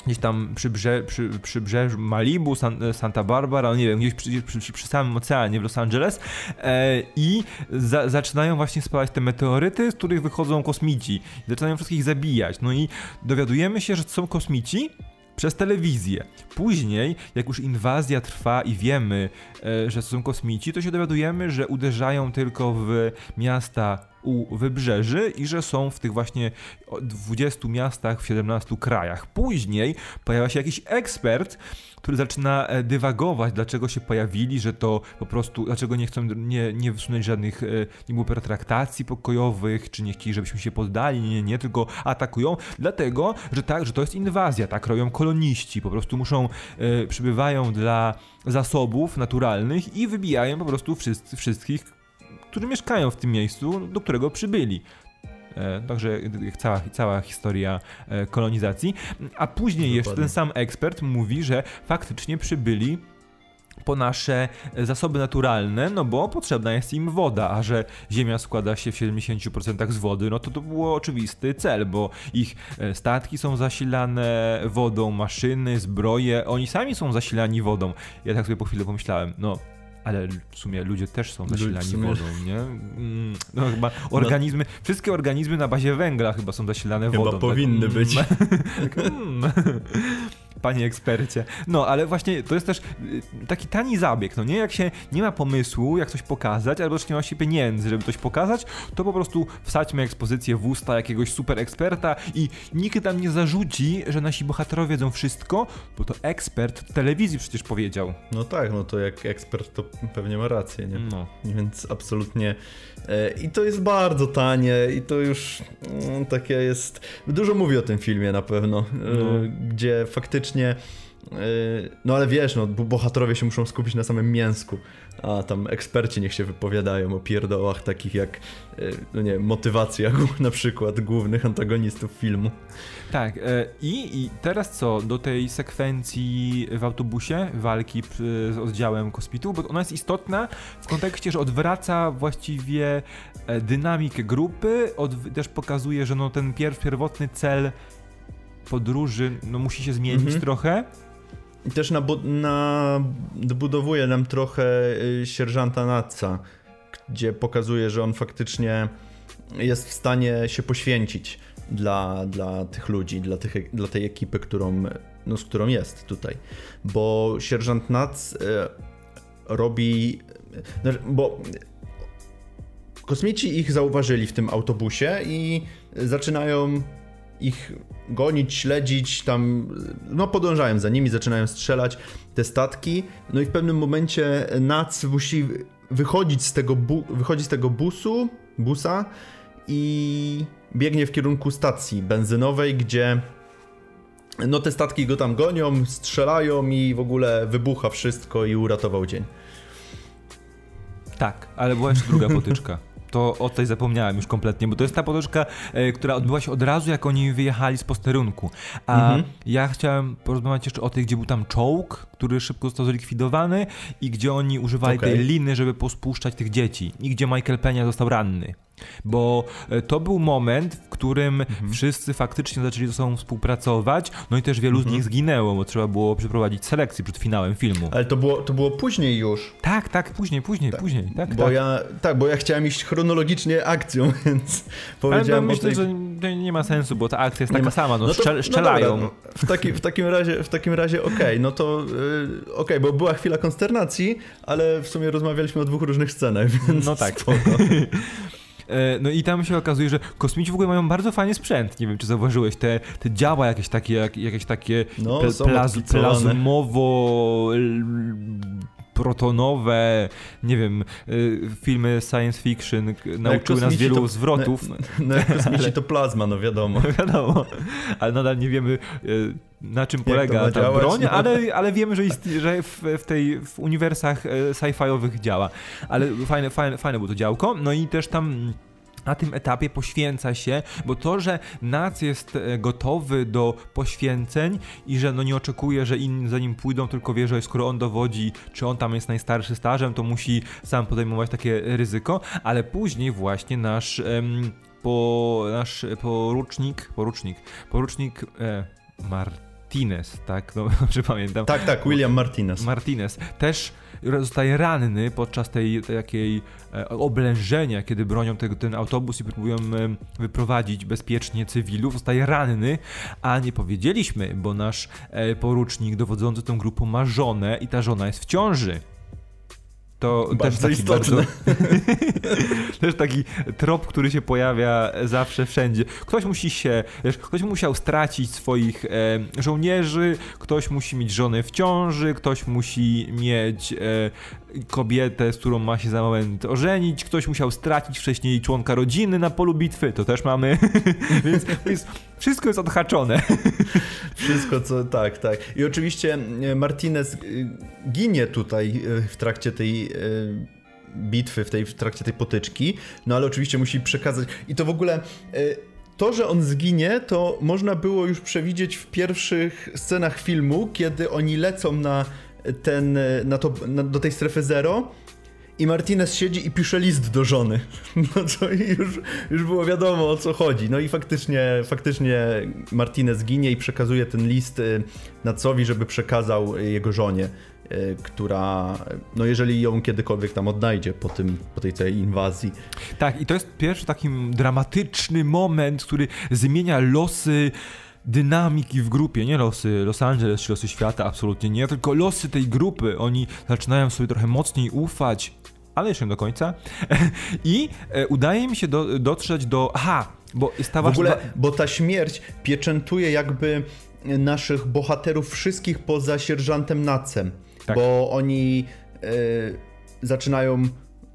gdzieś tam przy, brze, przy, przy brzeżu Malibu, San, Santa Barbara, no nie wiem, gdzieś przy, przy, przy samym oceanie w Los Angeles e, i za, zaczynają właśnie spalać te meteoryty, z których wychodzą kosmici. Zaczynają wszystkich zabijać. No i dowiadujemy się, że to są kosmici, przez telewizję. Później, jak już inwazja trwa i wiemy, e, że są kosmici, to się dowiadujemy, że uderzają tylko w miasta u wybrzeży i że są w tych właśnie 20 miastach w 17 krajach. Później pojawia się jakiś ekspert, który zaczyna e, dywagować, dlaczego się pojawili, że to po prostu, dlaczego nie chcą, nie, nie wysunąć żadnych, e, nie pertraktacji pokojowych, czy nie chcieli, żebyśmy się poddali, nie, nie, nie, tylko atakują, dlatego, że tak, że to jest inwazja, tak robią koloniści, po prostu muszą, e, przybywają dla zasobów naturalnych i wybijają po prostu wszyscy, wszystkich, którzy mieszkają w tym miejscu, do którego przybyli. E, także cała, cała historia e, kolonizacji. A później Dokładnie. jeszcze ten sam ekspert mówi, że faktycznie przybyli po nasze zasoby naturalne, no bo potrzebna jest im woda, a że Ziemia składa się w 70% z wody, no to to był oczywisty cel, bo ich e, statki są zasilane wodą, maszyny, zbroje, oni sami są zasilani wodą. Ja tak sobie po chwili pomyślałem, no ale w sumie ludzie też są zasilani sumie... wodą, nie? Mm, no chyba organizmy, no. wszystkie organizmy na bazie węgla chyba są zasilane chyba wodą. Chyba powinny tak, być. Mm, panie ekspercie. No, ale właśnie to jest też y, taki tani zabieg, no nie? Jak się nie ma pomysłu, jak coś pokazać, albo też nie ma się pieniędzy, żeby coś pokazać, to po prostu wsadźmy ekspozycję w usta jakiegoś super eksperta i nikt tam nie zarzuci, że nasi bohaterowie wiedzą wszystko, bo to ekspert telewizji przecież powiedział. No tak, no to jak ekspert to pewnie ma rację, nie? No. Więc absolutnie E, I to jest bardzo tanie i to już mm, takie jest... Dużo mówi o tym filmie na pewno, e, no. gdzie faktycznie... E, no ale wiesz, no, bohaterowie się muszą skupić na samym mięsku, a tam eksperci niech się wypowiadają o pierdołach takich jak, no nie motywacja na przykład głównych antagonistów filmu. Tak, e, i, i teraz co do tej sekwencji w autobusie, walki z oddziałem kosmitu, bo ona jest istotna w kontekście, że odwraca właściwie e, dynamikę grupy, od, też pokazuje, że no ten pierw, pierwotny cel podróży no, musi się zmienić mhm. trochę też nabudowuje nam trochę y, sierżanta Natsa, gdzie pokazuje, że on faktycznie jest w stanie się poświęcić dla, dla tych ludzi, dla, tych, dla tej ekipy, którą, no, z którą jest tutaj. Bo sierżant Nats y, robi. Znaczy, bo kosmici ich zauważyli w tym autobusie i zaczynają ich gonić, śledzić, tam, no podążają za nimi, zaczynają strzelać te statki, no i w pewnym momencie Nac musi wychodzić z tego, bu z tego busu, busa i biegnie w kierunku stacji benzynowej, gdzie no te statki go tam gonią, strzelają i w ogóle wybucha wszystko i uratował dzień. Tak, ale była jeszcze druga potyczka. to o tej zapomniałem już kompletnie, bo to jest ta podróżka, e, która odbyła się od razu, jak oni wyjechali z posterunku. A mhm. ja chciałem porozmawiać jeszcze o tej, gdzie był tam czołg, który szybko został zlikwidowany i gdzie oni używali okay. tej liny, żeby pospuszczać tych dzieci i gdzie Michael Penia został ranny. Bo e, to był moment, w którym mhm. wszyscy faktycznie zaczęli ze sobą współpracować, no i też wielu mhm. z nich zginęło, bo trzeba było przeprowadzić selekcję przed finałem filmu. Ale to było, to było później już. Tak, tak, później, później, tak. później. Tak, bo tak. Ja, tak, bo ja chciałem iść chronologicznie akcją, więc powiedziałem Ale myślę, tej... że nie ma sensu, bo ta akcja jest taka sama, no, no to, szczelają. No dobra, no, w, taki, w takim razie, w takim razie okej, okay, no to yy, okej, okay, bo była chwila konsternacji, ale w sumie rozmawialiśmy o dwóch różnych scenach, więc No tak. E, no i tam się okazuje, że kosmici w ogóle mają bardzo fajny sprzęt. Nie wiem, czy zauważyłeś, te, te działa jakieś takie, jak, jakieś takie no, plaz, plazmowo protonowe, nie wiem, y, filmy science fiction nauczyły nas wielu to, zwrotów. No, no jak kosmici ale, to plazma, no wiadomo. wiadomo, ale nadal nie wiemy y, na czym polega ta działać, broń, no. ale, ale wiemy, że, ist, że w, w, tej, w uniwersach y, sci-fiowych działa. Ale fajne, fajne, fajne było to działko. No i też tam na tym etapie poświęca się, bo to, że Nac jest e, gotowy do poświęceń i że no nie oczekuje, że inni za nim pójdą, tylko wie, że skoro on dowodzi, czy on tam jest najstarszy stażem, to musi sam podejmować takie ryzyko, ale później właśnie nasz em, po, nasz porucznik, porucznik, porucznik e, Martinez, tak, no dobrze pamiętam. Tak, tak, William Martinez. Martinez też zostaje ranny podczas tej takiej e, oblężenia, kiedy bronią tego, ten autobus i próbują e, wyprowadzić bezpiecznie cywilów, zostaje ranny, a nie powiedzieliśmy, bo nasz e, porucznik dowodzący tą grupą ma żonę i ta żona jest w ciąży. To bardzo też taki istotne. bardzo. też taki trop, który się pojawia zawsze wszędzie. Ktoś musi się, ktoś musiał stracić swoich e, żołnierzy, ktoś musi mieć żonę w ciąży, ktoś musi mieć e, kobietę, z którą ma się za moment ożenić, ktoś musiał stracić wcześniej członka rodziny na polu bitwy, to też mamy, więc, więc wszystko jest odhaczone. Wszystko, co tak, tak. I oczywiście e, Martinez e, ginie tutaj e, w trakcie tej bitwy, w, tej, w trakcie tej potyczki, no ale oczywiście musi przekazać. I to w ogóle to, że on zginie, to można było już przewidzieć w pierwszych scenach filmu, kiedy oni lecą na ten, na to, na, do tej strefy zero i Martinez siedzi i pisze list do żony. No to już, już było wiadomo o co chodzi. No i faktycznie, faktycznie Martinez ginie i przekazuje ten list y, Nacowi, żeby przekazał jego żonie, y, która, no jeżeli ją kiedykolwiek tam odnajdzie po, tym, po tej całej inwazji. Tak, i to jest pierwszy taki dramatyczny moment, który zmienia losy dynamiki w grupie, nie losy Los Angeles czy losy świata, absolutnie nie, tylko losy tej grupy. Oni zaczynają sobie trochę mocniej ufać, ale jeszcze nie do końca. I e, udaje mi się do, dotrzeć do. Aha, bo W ogóle, bo ta śmierć pieczętuje jakby naszych bohaterów wszystkich poza sierżantem Nacem. Tak. Bo oni e, zaczynają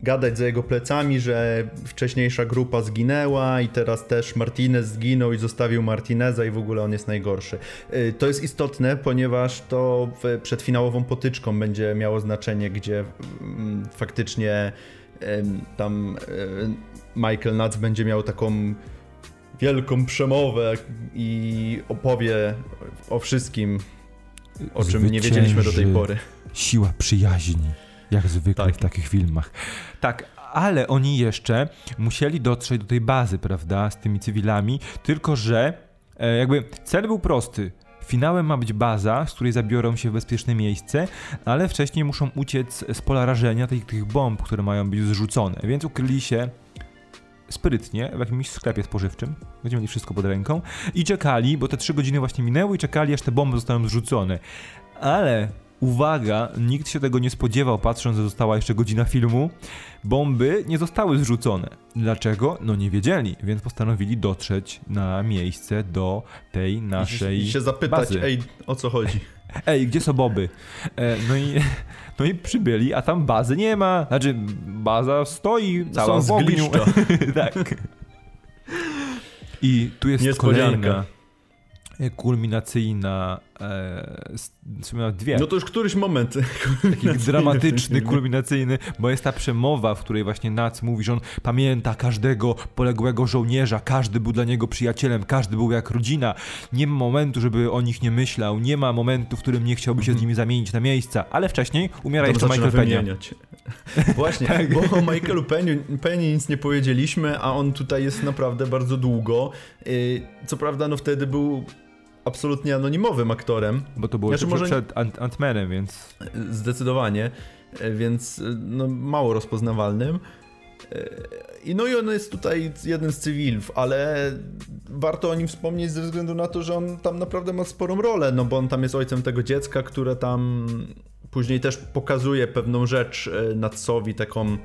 gadać za jego plecami, że wcześniejsza grupa zginęła i teraz też Martinez zginął i zostawił Martineza i w ogóle on jest najgorszy. Y, to jest istotne, ponieważ to przed finałową potyczką będzie miało znaczenie, gdzie mm, faktycznie tam y, Michael Nuts będzie miał taką wielką przemowę i opowie o wszystkim, o czym nie wiedzieliśmy do tej pory. Siła przyjaźni. Jak zwykle tak. w takich filmach. Tak, ale oni jeszcze musieli dotrzeć do tej bazy, prawda, z tymi cywilami, tylko że e, jakby cel był prosty. Finałem ma być baza, z której zabiorą się w bezpieczne miejsce, ale wcześniej muszą uciec z pola rażenia tych, tych bomb, które mają być zrzucone, więc ukryli się sprytnie w jakimś sklepie spożywczym, gdzie mieli wszystko pod ręką i czekali, bo te trzy godziny właśnie minęły i czekali, aż te bomby zostaną zrzucone. Ale uwaga, nikt się tego nie spodziewał, patrząc, że została jeszcze godzina filmu. Bomby nie zostały zrzucone. Dlaczego? No nie wiedzieli, więc postanowili dotrzeć na miejsce do tej naszej. I się zapytać, bazy. ej, o co chodzi? Ej, gdzie są boby? E, no i no i przybyli, a tam bazy nie ma. Znaczy, baza stoi cała w ogniu. tak. I tu jest kolejna kulminacyjna e, w dwie. No to już któryś moment. Taki dramatyczny, kulminacyjny, bo jest ta przemowa, w której właśnie Nac mówi, że on pamięta każdego poległego żołnierza, każdy był dla niego przyjacielem, każdy był jak rodzina. Nie ma momentu, żeby o nich nie myślał, nie ma momentu, w którym nie chciałby się z mhm. nimi zamienić na miejsca, ale wcześniej umiera to jeszcze Michael Penny. Właśnie, tak. bo o Michaelu Penny, Penny nic nie powiedzieliśmy, a on tutaj jest naprawdę bardzo długo. Y, co prawda, no wtedy był absolutnie anonimowym aktorem. Bo to było znaczy, może... przed Ant-Manem, więc... Zdecydowanie, e, więc e, no, mało rozpoznawalnym. E, I no i on jest tutaj jednym z cywilów, ale warto o nim wspomnieć ze względu na to, że on tam naprawdę ma sporą rolę, no bo on tam jest ojcem tego dziecka, które tam później też pokazuje pewną rzecz Natsowi, taką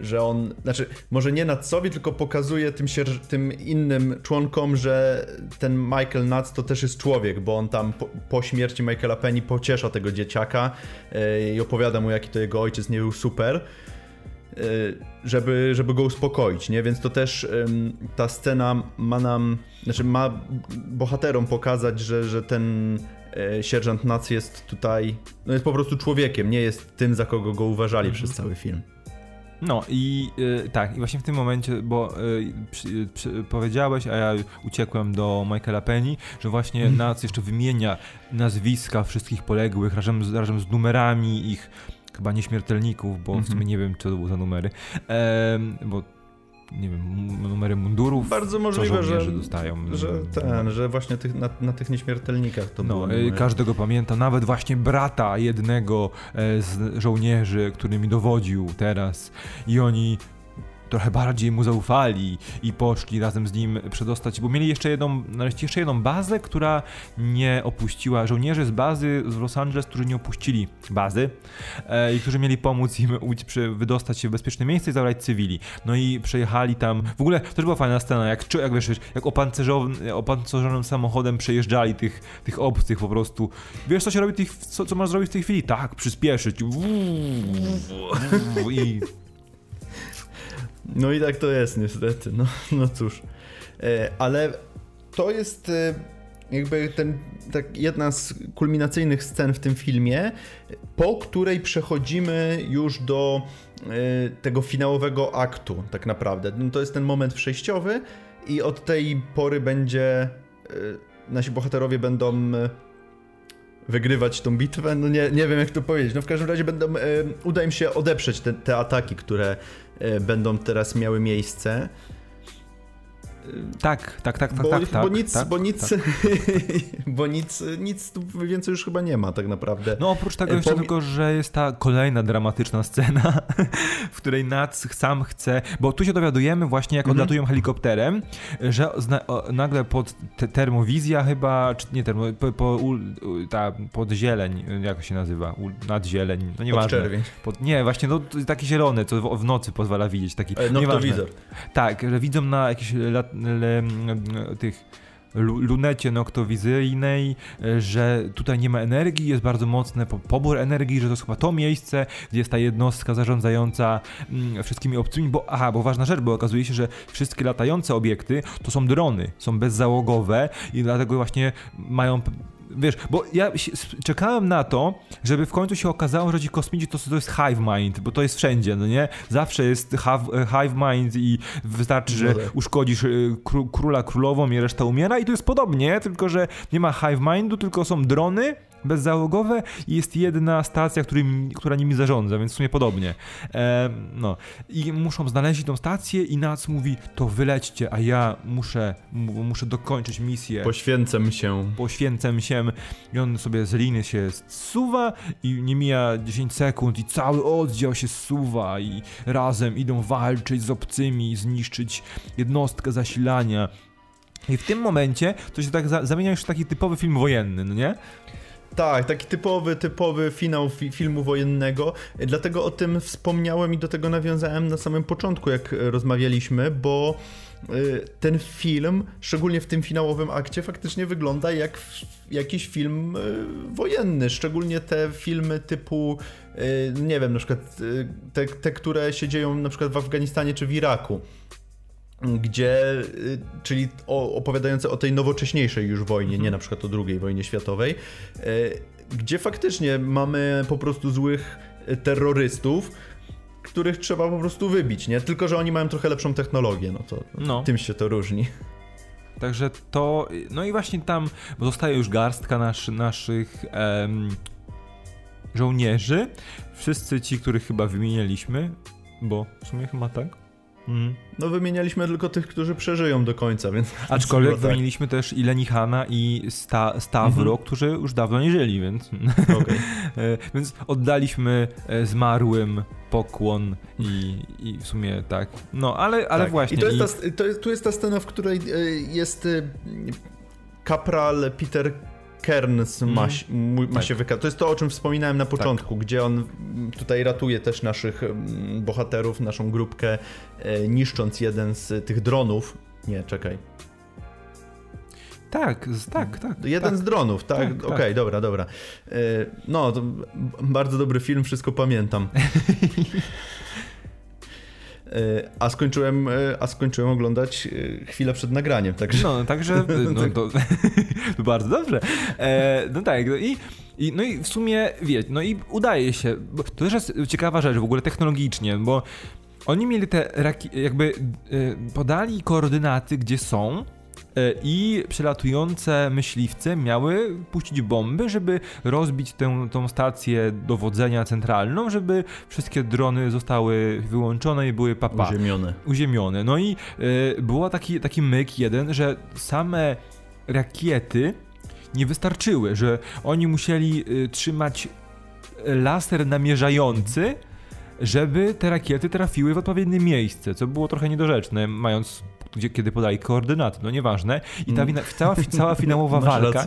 że on, znaczy może nie Natsowi, tylko pokazuje tym, tym innym członkom, że ten Michael Nuts to też jest człowiek, bo on tam po, po śmierci Michaela Penny pociesza tego dzieciaka yy, i opowiada mu, jaki to jego ojciec nie był super. Yy, żeby, żeby go uspokoić, nie? Więc to też yy, ta scena ma nam, znaczy ma bohaterom pokazać, że, że ten sierżant Nuts jest tutaj, no jest po prostu człowiekiem, nie jest tym, za kogo go uważali mhm. przez cały film. No i y, tak, i właśnie w tym momencie, bo y, przy, przy, powiedziałeś, a ja uciekłem do Michaela Penny, że właśnie mm. Nac jeszcze wymienia nazwiska wszystkich poległych razem z, razem z numerami ich chyba nieśmiertelników, bo mm -hmm. w sumie mhm. nie wiem, co to były za numery, e, bo nie wiem, numery mundurów. Bardzo możliwe, że dostają. Że ten, że właśnie tych, na, na, tych nieśmiertelnikach to no, było. Numery. Każdego pamięta, nawet właśnie brata jednego e, z żołnierzy, który mi dowodził teraz. I oni trochę bardziej mu zaufali i poszli razem z nim przedostać, bo mieli jeszcze jedną, nareszcie jeszcze jedną bazę, która nie opuściła, żołnierze z bazy z Los Angeles, którzy nie opuścili bazy e, i którzy mieli pomóc im wydostać się w bezpieczne miejsce i zabrać cywili. No i przejechali tam, w ogóle też była fajna scena, jak, jak wiesz, jak opancerzonym, opancerzonym samochodem przejeżdżali tych, tych obcych po prostu. Wiesz co się robi, tych, co, co masz zrobić w tej chwili? Tak, przyspieszyć. I no i tak to jest niestety, no, no cóż. E, ale to jest e, jakby ten, tak jedna z kulminacyjnych scen w tym filmie, po której przechodzimy już do e, tego finałowego aktu tak naprawdę. No to jest ten moment przejściowy i od tej pory będzie nasi bohaterowie będą wygrywać tą bitwę. No nie, nie wiem jak to powiedzieć. No w każdym razie będą, uda im się odeprzeć te, te ataki, które będą teraz miały miejsce. Tak, tak, tak, tak, bo, tak, tak, bo nic, tak, bo nic, tak. bo nic, nic tu więcej już chyba nie ma tak naprawdę. No oprócz tego e, jeszcze tylko, że jest ta kolejna dramatyczna scena, w której Nac sam chce, bo tu się dowiadujemy właśnie jak mhm. odlatują helikopterem, że o, nagle pod te, termowizja chyba, czy nie termo, po, po, u, ta, pod zieleń, jak się nazywa, u, nad zieleń, no nieważne. Pod czerwień. Pod, nie, właśnie no, taki zielony, co w, w nocy pozwala widzieć, taki, e, Noktowizor. Tak, że widzą na jakieś lat, tych lunecie noktowizyjnej, e, że tutaj nie ma energii, jest bardzo mocny pobór energii, że to jest chyba to miejsce, gdzie jest ta jednostka zarządzająca mm, wszystkimi obcymi, bo aha, bo ważna rzecz, bo okazuje się, że wszystkie latające obiekty to są drony, są bezzałogowe i dlatego właśnie mają wiesz, bo ja czekałem na to, żeby w końcu się okazało, że ci kosmici to, to jest hive mind, bo to jest wszędzie, no nie? Zawsze jest hive mind i wystarczy, że no tak. uszkodzisz y, króla królową i reszta umiera i to jest podobnie, tylko że nie ma hive mindu, tylko są drony bezzałogowe i jest jedna stacja, która nimi zarządza, więc w sumie podobnie. E, no. I muszą znaleźć tą stację i Nac mówi, to wylećcie, a ja muszę, muszę dokończyć misję. Poświęcę się. Poświęcę się. I on sobie z liny się zsuwa i nie mija 10 sekund i cały oddział się zsuwa i razem idą walczyć z obcymi, zniszczyć jednostkę zasilania. I w tym momencie to się tak zamienia już w taki typowy film wojenny, no nie? Tak, taki typowy, typowy finał fi filmu wojennego. Dlatego o tym wspomniałem i do tego nawiązałem na samym początku, jak rozmawialiśmy, bo y, ten film, szczególnie w tym finałowym akcie, faktycznie wygląda jak jakiś film y, wojenny. Szczególnie te filmy typu, y, nie wiem, na przykład te, te, które się dzieją na przykład w Afganistanie czy w Iraku gdzie, y, czyli opowiadające o tej nowocześniejszej już wojnie, nie na przykład o II wojnie światowej, y, gdzie faktycznie mamy po prostu złych y, terrorystów, których trzeba po prostu wybić, nie? Tylko, że oni mają trochę lepszą technologię, no to no. tym się to różni. Także to, no i właśnie tam zostaje już garstka nasz, naszych em, żołnierzy. Wszyscy ci, których chyba wymienialiśmy, bo w sumie chyba tak. Mhm. No wymienialiśmy tylko tych, którzy przeżyją do końca, więc... Aczkolwiek tak. wymieniliśmy też i Lenihana i Sta Stavro, mhm. którzy już dawno nie żyli, więc... Okay. E, więc oddaliśmy e, zmarłym pokłon i, i w sumie tak. No, ale, ale tak. właśnie... I to jest, ta, to jest, tu jest ta scena, w której e, jest kapral Peter Kerns ma, mm. ma tak. się wykazać. To jest to, o czym wspominałem na początku, tak. gdzie on tutaj ratuje też naszych bohaterów, naszą grupkę, e, niszcząc jeden z tych dronów. Nie, czekaj. Tak, tak, tak. Jeden tak. z dronów, tak? tak Okej, okay, tak. dobra, dobra. E, no, to bardzo dobry film, wszystko pamiętam. E, a skończyłem, e, a skończyłem oglądać e, chwilę przed nagraniem, także... No, także no, to, to bardzo dobrze. E, no tak, no i, i, no i w sumie, wiecie, no i udaje się, to też jest ciekawa rzecz w ogóle technologicznie, bo oni mieli te, jakby podali koordynaty, gdzie są, i przelatujące myśliwce miały puścić bomby, żeby rozbić tę tą stację dowodzenia centralną, żeby wszystkie drony zostały wyłączone i były papa. Uziemione. Uziemione. No i y, było taki, taki myk jeden, że same rakiety nie wystarczyły, że oni musieli y, trzymać laser namierzający, żeby te rakiety trafiły w odpowiednie miejsce, co było trochę niedorzeczne, mając gdzie, kiedy podali koordynaty, no nieważne. I ta wina, cała, cała finałowa walka.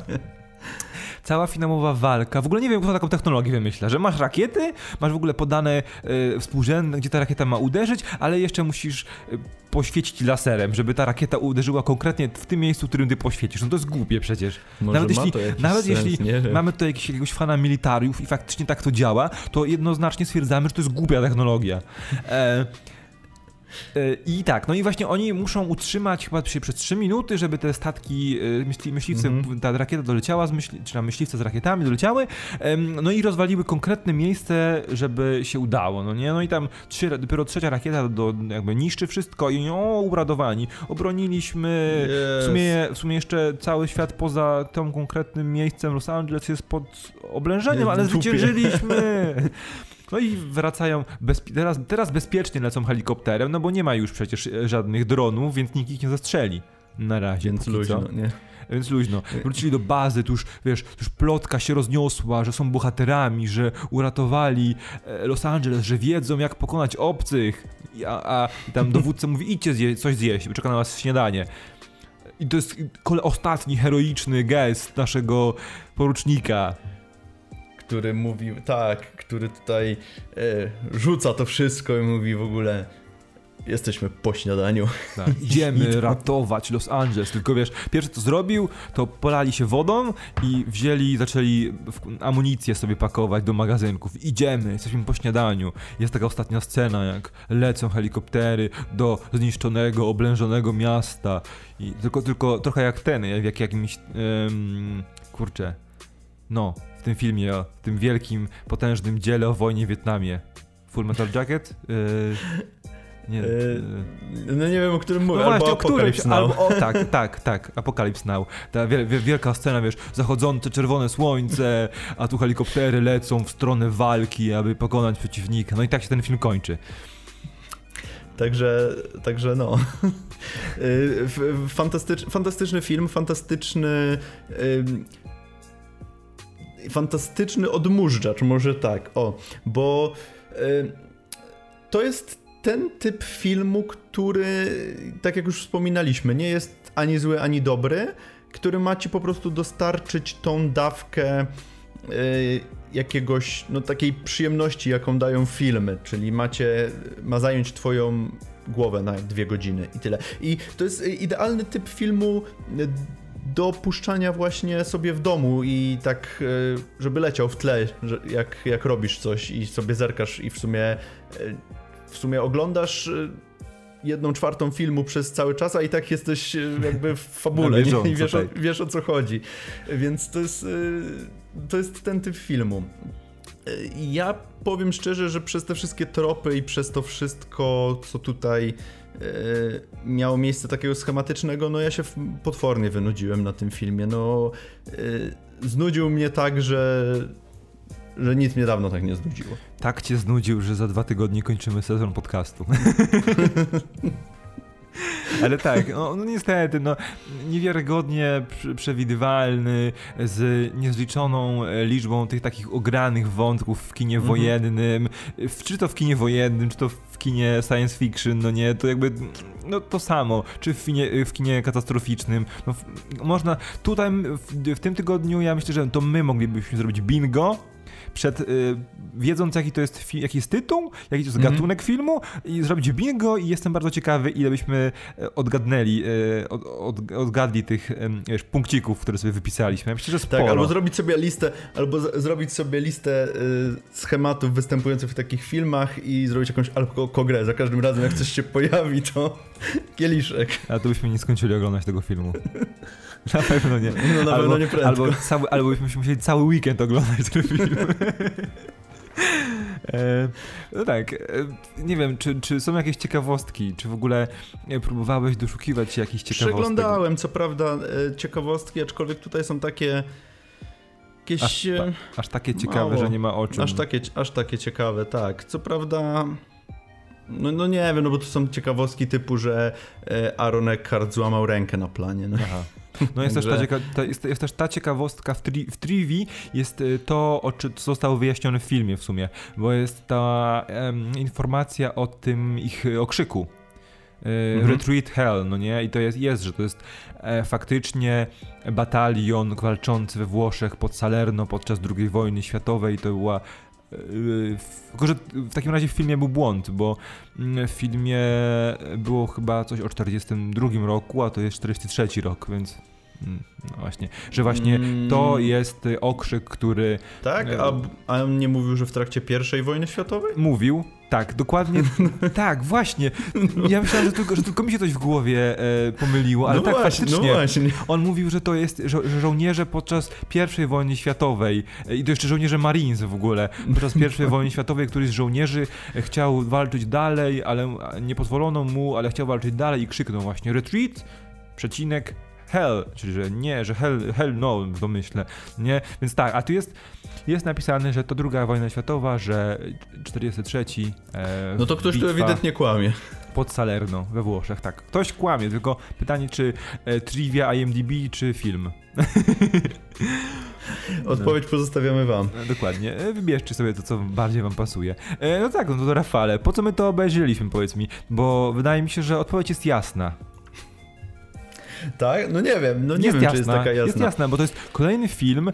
cała finałowa walka. W ogóle nie wiem, kto taką technologię wymyśla, że masz rakiety, masz w ogóle podane y, współrzędne, gdzie ta rakieta ma uderzyć, ale jeszcze musisz y, poświecić laserem, żeby ta rakieta uderzyła konkretnie w tym miejscu, w którym ty poświecisz. No to jest głupie przecież. Może nawet jeśli, nawet sens, jeśli mamy tutaj jakiegoś, jakiegoś fana militariów i faktycznie tak to działa, to jednoznacznie stwierdzamy, że to jest głupia technologia. E, E, I tak, no i właśnie oni muszą utrzymać chyba przez 3 minuty, żeby te statki, e, myśli, myśliwce, mm -hmm. ta rakieta doleciała, z myśli, czy tam myśliwce z rakietami doleciały, no i rozwaliły konkretne miejsce, żeby się udało, no nie? No i tam trzy, dopiero trzecia rakieta do, jakby niszczy wszystko i o, uradowani, obroniliśmy, yes. w, sumie, w sumie jeszcze cały świat poza tym konkretnym miejscem Los Angeles jest pod oblężeniem, ale zwyciężyliśmy! No i wracają, teraz, teraz bezpiecznie lecą helikopterem, no bo nie ma już przecież e, żadnych dronów, więc nikt ich nie zastrzeli. Na razie. Więc luźno, co. nie? Więc luźno. Wrócili do bazy, tu już, wiesz, tu już plotka się rozniosła, że są bohaterami, że uratowali e, Los Angeles, że wiedzą jak pokonać obcych. A, a tam dowódca mówi, idźcie zje, coś zjeść, czeka na was śniadanie. I to jest ostatni heroiczny gest naszego porucznika który mówi, tak, który tutaj e, rzuca to wszystko i mówi w ogóle jesteśmy po śniadaniu. Tak, idziemy ratować Los Angeles. Tylko wiesz, pierwsze co zrobił, to polali się wodą i wzięli, zaczęli amunicję sobie pakować do magazynków. Idziemy, jesteśmy po śniadaniu. Jest taka ostatnia scena, jak lecą helikoptery do zniszczonego, oblężonego miasta. I tylko, tylko trochę jak ten, jak jakimś, um, kurczę, no, w tym filmie, o tym wielkim, potężnym dziele o wojnie w Wietnamie. Full Metal Jacket? Yy... Nie, yy, no nie wiem, o którym mówię, no albo właśnie, Apocalypse Now. Albo, o, tak, tak, tak, Apocalypse Now. Ta wielka scena, wiesz, zachodzące czerwone słońce, a tu helikoptery lecą w stronę walki, aby pokonać przeciwnika. No i tak się ten film kończy. Także, także no. Y, fantastycz, fantastyczny film, fantastyczny. Fantastyczny odmurzacz, może tak. O, bo y, to jest ten typ filmu, który, tak jak już wspominaliśmy, nie jest ani zły, ani dobry, który ma ci po prostu dostarczyć tą dawkę y, jakiegoś, no takiej przyjemności, jaką dają filmy, czyli macie, ma zająć twoją głowę na dwie godziny i tyle. I to jest idealny typ filmu do puszczania właśnie sobie w domu i tak, e, żeby leciał w tle, jak, jak robisz coś i sobie zerkasz i w sumie e, w sumie oglądasz e, jedną czwartą filmu przez cały czas, a i tak jesteś jakby w fabule i wiesz, tak. o, wiesz o co chodzi. Więc to jest, to jest ten typ filmu. Ja powiem szczerze, że przez te wszystkie tropy i przez to wszystko, co tutaj e, miało miejsce takiego schematycznego, no ja się potwornie wynudziłem na tym filmie. No, e, znudził mnie tak, że że nic mnie dawno tak nie znudziło. Tak cię znudził, że za dwa tygodnie kończymy sezon podcastu. Ale tak, no, no, niestety, no, niewiarygodnie przewidywalny, z niezliczoną e, liczbą tych takich ogranych wątków w kinie mhm. wojennym, w, czy to w kinie wojennym, czy to w kinie science fiction, no nie, to jakby, no to samo, czy w kinie, w kinie katastroficznym, no, można, tutaj w, w tym tygodniu ja myślę, że to my moglibyśmy zrobić bingo, przed, y, wiedząc jaki to jest, jaki jest tytuł, jaki to jest mm -hmm. gatunek filmu i zrobić bingo i jestem bardzo ciekawy, ile byśmy e, odgadnęli, e, od, od, odgadli tych wiesz, punkcików, które sobie wypisaliśmy. Myślę, że tak, sporo. Tak, albo zrobić sobie listę, albo zrobić sobie listę y, schematów występujących w takich filmach i zrobić jakąś alko-grę. Za każdym razem, jak coś się pojawi, to kieliszek. A to byśmy nie skończyli oglądać tego filmu. Na pewno nie. No na albo, pewno nie prędko. Albo, cały, albo byśmy musieli cały weekend oglądać ten film. E, no tak, e, nie wiem, czy, czy są jakieś ciekawostki, czy w ogóle próbowałeś doszukiwać się jakichś ciekawostek? Przeglądałem, co prawda, e, ciekawostki, aczkolwiek tutaj są takie jakieś... Aż, aż takie ciekawe, mało. że nie ma oczu. Aż takie, aż takie ciekawe, tak. Co prawda... No, no nie wiem, no bo to są ciekawostki typu, że Aaron Eckhart złamał rękę na planie. No. Aha. No jest, też ta, cieka ta, jest, jest, też ta ciekawostka w, tri w Trivi, jest y, to, o czym zostało wyjaśnione w filmie w sumie, bo jest ta informacja o tym ich okrzyku. Y, mhm. Retreat Hell, no nie? I to jest, jest że to jest e, faktycznie batalion walczący we Włoszech pod Salerno podczas II wojny światowej. To była Yy, tylko, że w takim razie w filmie był błąd, bo mm, w filmie było chyba coś o 42 roku, a to jest 43 rok, więc no właśnie, że właśnie to mm. jest okrzyk, który... Tak? A, a on nie mówił, że w trakcie I wojny światowej? Mówił, tak, dokładnie. tak, właśnie. Ja myślałem, że tylko, że tylko mi się coś w głowie e, pomyliło, ale no tak właśnie, faktycznie. No właśnie. On mówił, że to jest, że, że żołnierze podczas I wojny światowej e, i to jeszcze żołnierze Marines w ogóle, podczas I wojny światowej, któryś z żołnierzy chciał walczyć dalej, ale nie pozwolono mu, ale chciał walczyć dalej i krzyknął właśnie retreat, przecinek, hell, czyli że nie, że hell, hell no w domyśle, nie? Więc tak, a tu jest, jest napisane, że to druga wojna światowa, że 43. E, no to ktoś tu ewidentnie kłamie. Pod Salerno we Włoszech, tak. Ktoś kłamie, tylko pytanie, czy e, trivia IMDb, czy film. Odpowiedź pozostawiamy wam. E, dokładnie. E, wybierzcie sobie to, co bardziej wam pasuje. E, no tak, no to Rafale, po co my to obejrzeliśmy, powiedz mi? Bo wydaje mi się, że odpowiedź jest jasna. Tak? No nie wiem, no nie jest wiem, jasna, czy jest taka jasna. Jest jasna, bo to jest kolejny film e,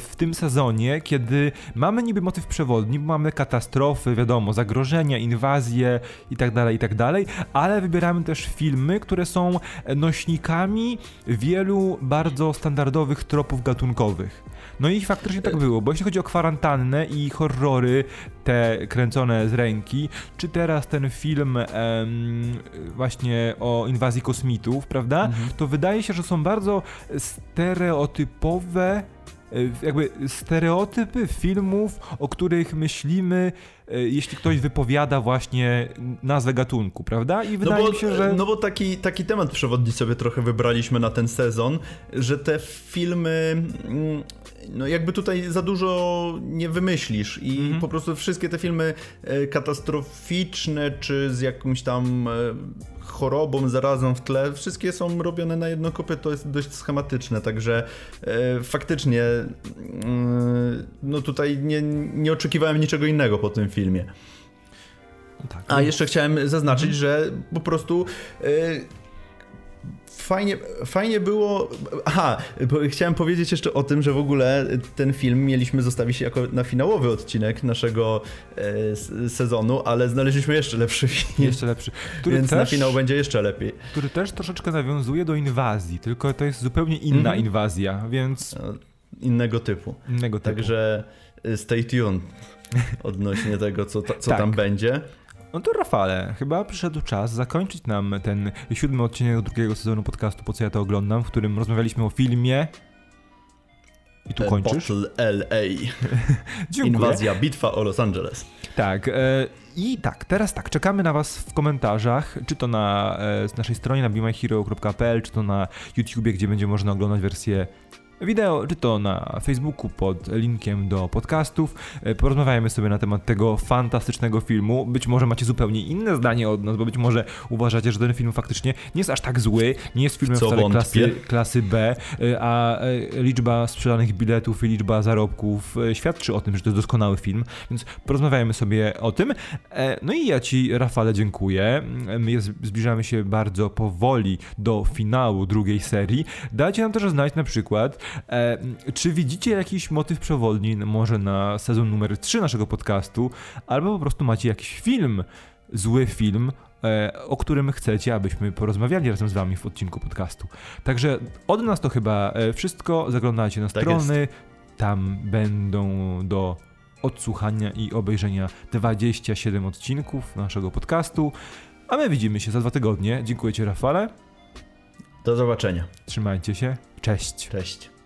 w tym sezonie, kiedy mamy niby motyw przewodni, bo mamy katastrofy, wiadomo, zagrożenia, inwazje i tak dalej, i tak dalej, ale wybieramy też filmy, które są nośnikami wielu bardzo standardowych tropów gatunkowych. No i faktycznie tak było, bo jeśli chodzi o kwarantannę i horrory te kręcone z ręki, czy teraz ten film em, właśnie o inwazji kosmitów, prawda? Mhm. To wydaje się, że są bardzo stereotypowe jakby stereotypy filmów, o których myślimy, e, jeśli ktoś wypowiada właśnie nazwę gatunku, prawda? I wydaje no bo, mi się, że... No bo taki, taki temat przewodni sobie trochę wybraliśmy na ten sezon, że te filmy mm, no jakby tutaj za dużo nie wymyślisz i mhm. po prostu wszystkie te filmy e, katastroficzne, czy z jakimś tam e, chorobą, zarazą w tle, wszystkie są robione na jedno kopie, to jest dość schematyczne, także e, faktycznie no tutaj nie, nie oczekiwałem niczego innego po tym filmie. No tak, A jeszcze chciałem zaznaczyć, że po prostu fajnie, fajnie było. Aha, chciałem powiedzieć jeszcze o tym, że w ogóle ten film mieliśmy zostawić jako na finałowy odcinek naszego e, sezonu, ale znaleźliśmy jeszcze lepszy film. Jeszcze lepszy. Więc też, na finał będzie jeszcze lepiej. Który też troszeczkę nawiązuje do inwazji, tylko to jest zupełnie inna mm inwazja, więc. No, innego typu. Innego typu. Także e, stay tuned odnośnie tego, co, co tak. tam będzie. No to Rafale, chyba przyszedł czas zakończyć nam ten siódmy odcinek drugiego sezonu podcastu Po co ja to oglądam, w którym rozmawialiśmy o filmie. I tu kończysz. Battle LA. Inwazja, bitwa o Los Angeles. Tak. E, I tak, teraz tak, czekamy na Was w komentarzach, czy to na e, naszej stronie na bemyhero.pl, czy to na YouTubie, gdzie będzie można oglądać wersję wideo, czy to na Facebooku pod linkiem do podcastów. E, porozmawiajmy sobie na temat tego fantastycznego filmu. Być może macie zupełnie inne zdanie od nas, bo być może uważacie, że ten film faktycznie nie jest aż tak zły, nie jest filmem wcale klasy, klasy B, e, a e, liczba sprzedanych biletów i liczba zarobków świadczy o tym, że to jest doskonały film, więc porozmawiajmy sobie o tym. No i ja Ci, Rafale, dziękuję. My zbliżamy się bardzo powoli do finału drugiej serii. Dajcie nam też znać na przykład, E, czy widzicie jakiś motyw przewodni może na sezon numer 3 naszego podcastu, albo po prostu macie jakiś film, zły film, e, o którym chcecie, abyśmy porozmawiali razem z wami w odcinku podcastu. Także od nas to chyba e, wszystko. Zaglądajcie na tak strony, jest. tam będą do odsłuchania i obejrzenia 27 odcinków naszego podcastu. A my widzimy się za dwa tygodnie. Dziękuję Ci, Rafale. Do zobaczenia. Trzymajcie się. Cześć. Cześć.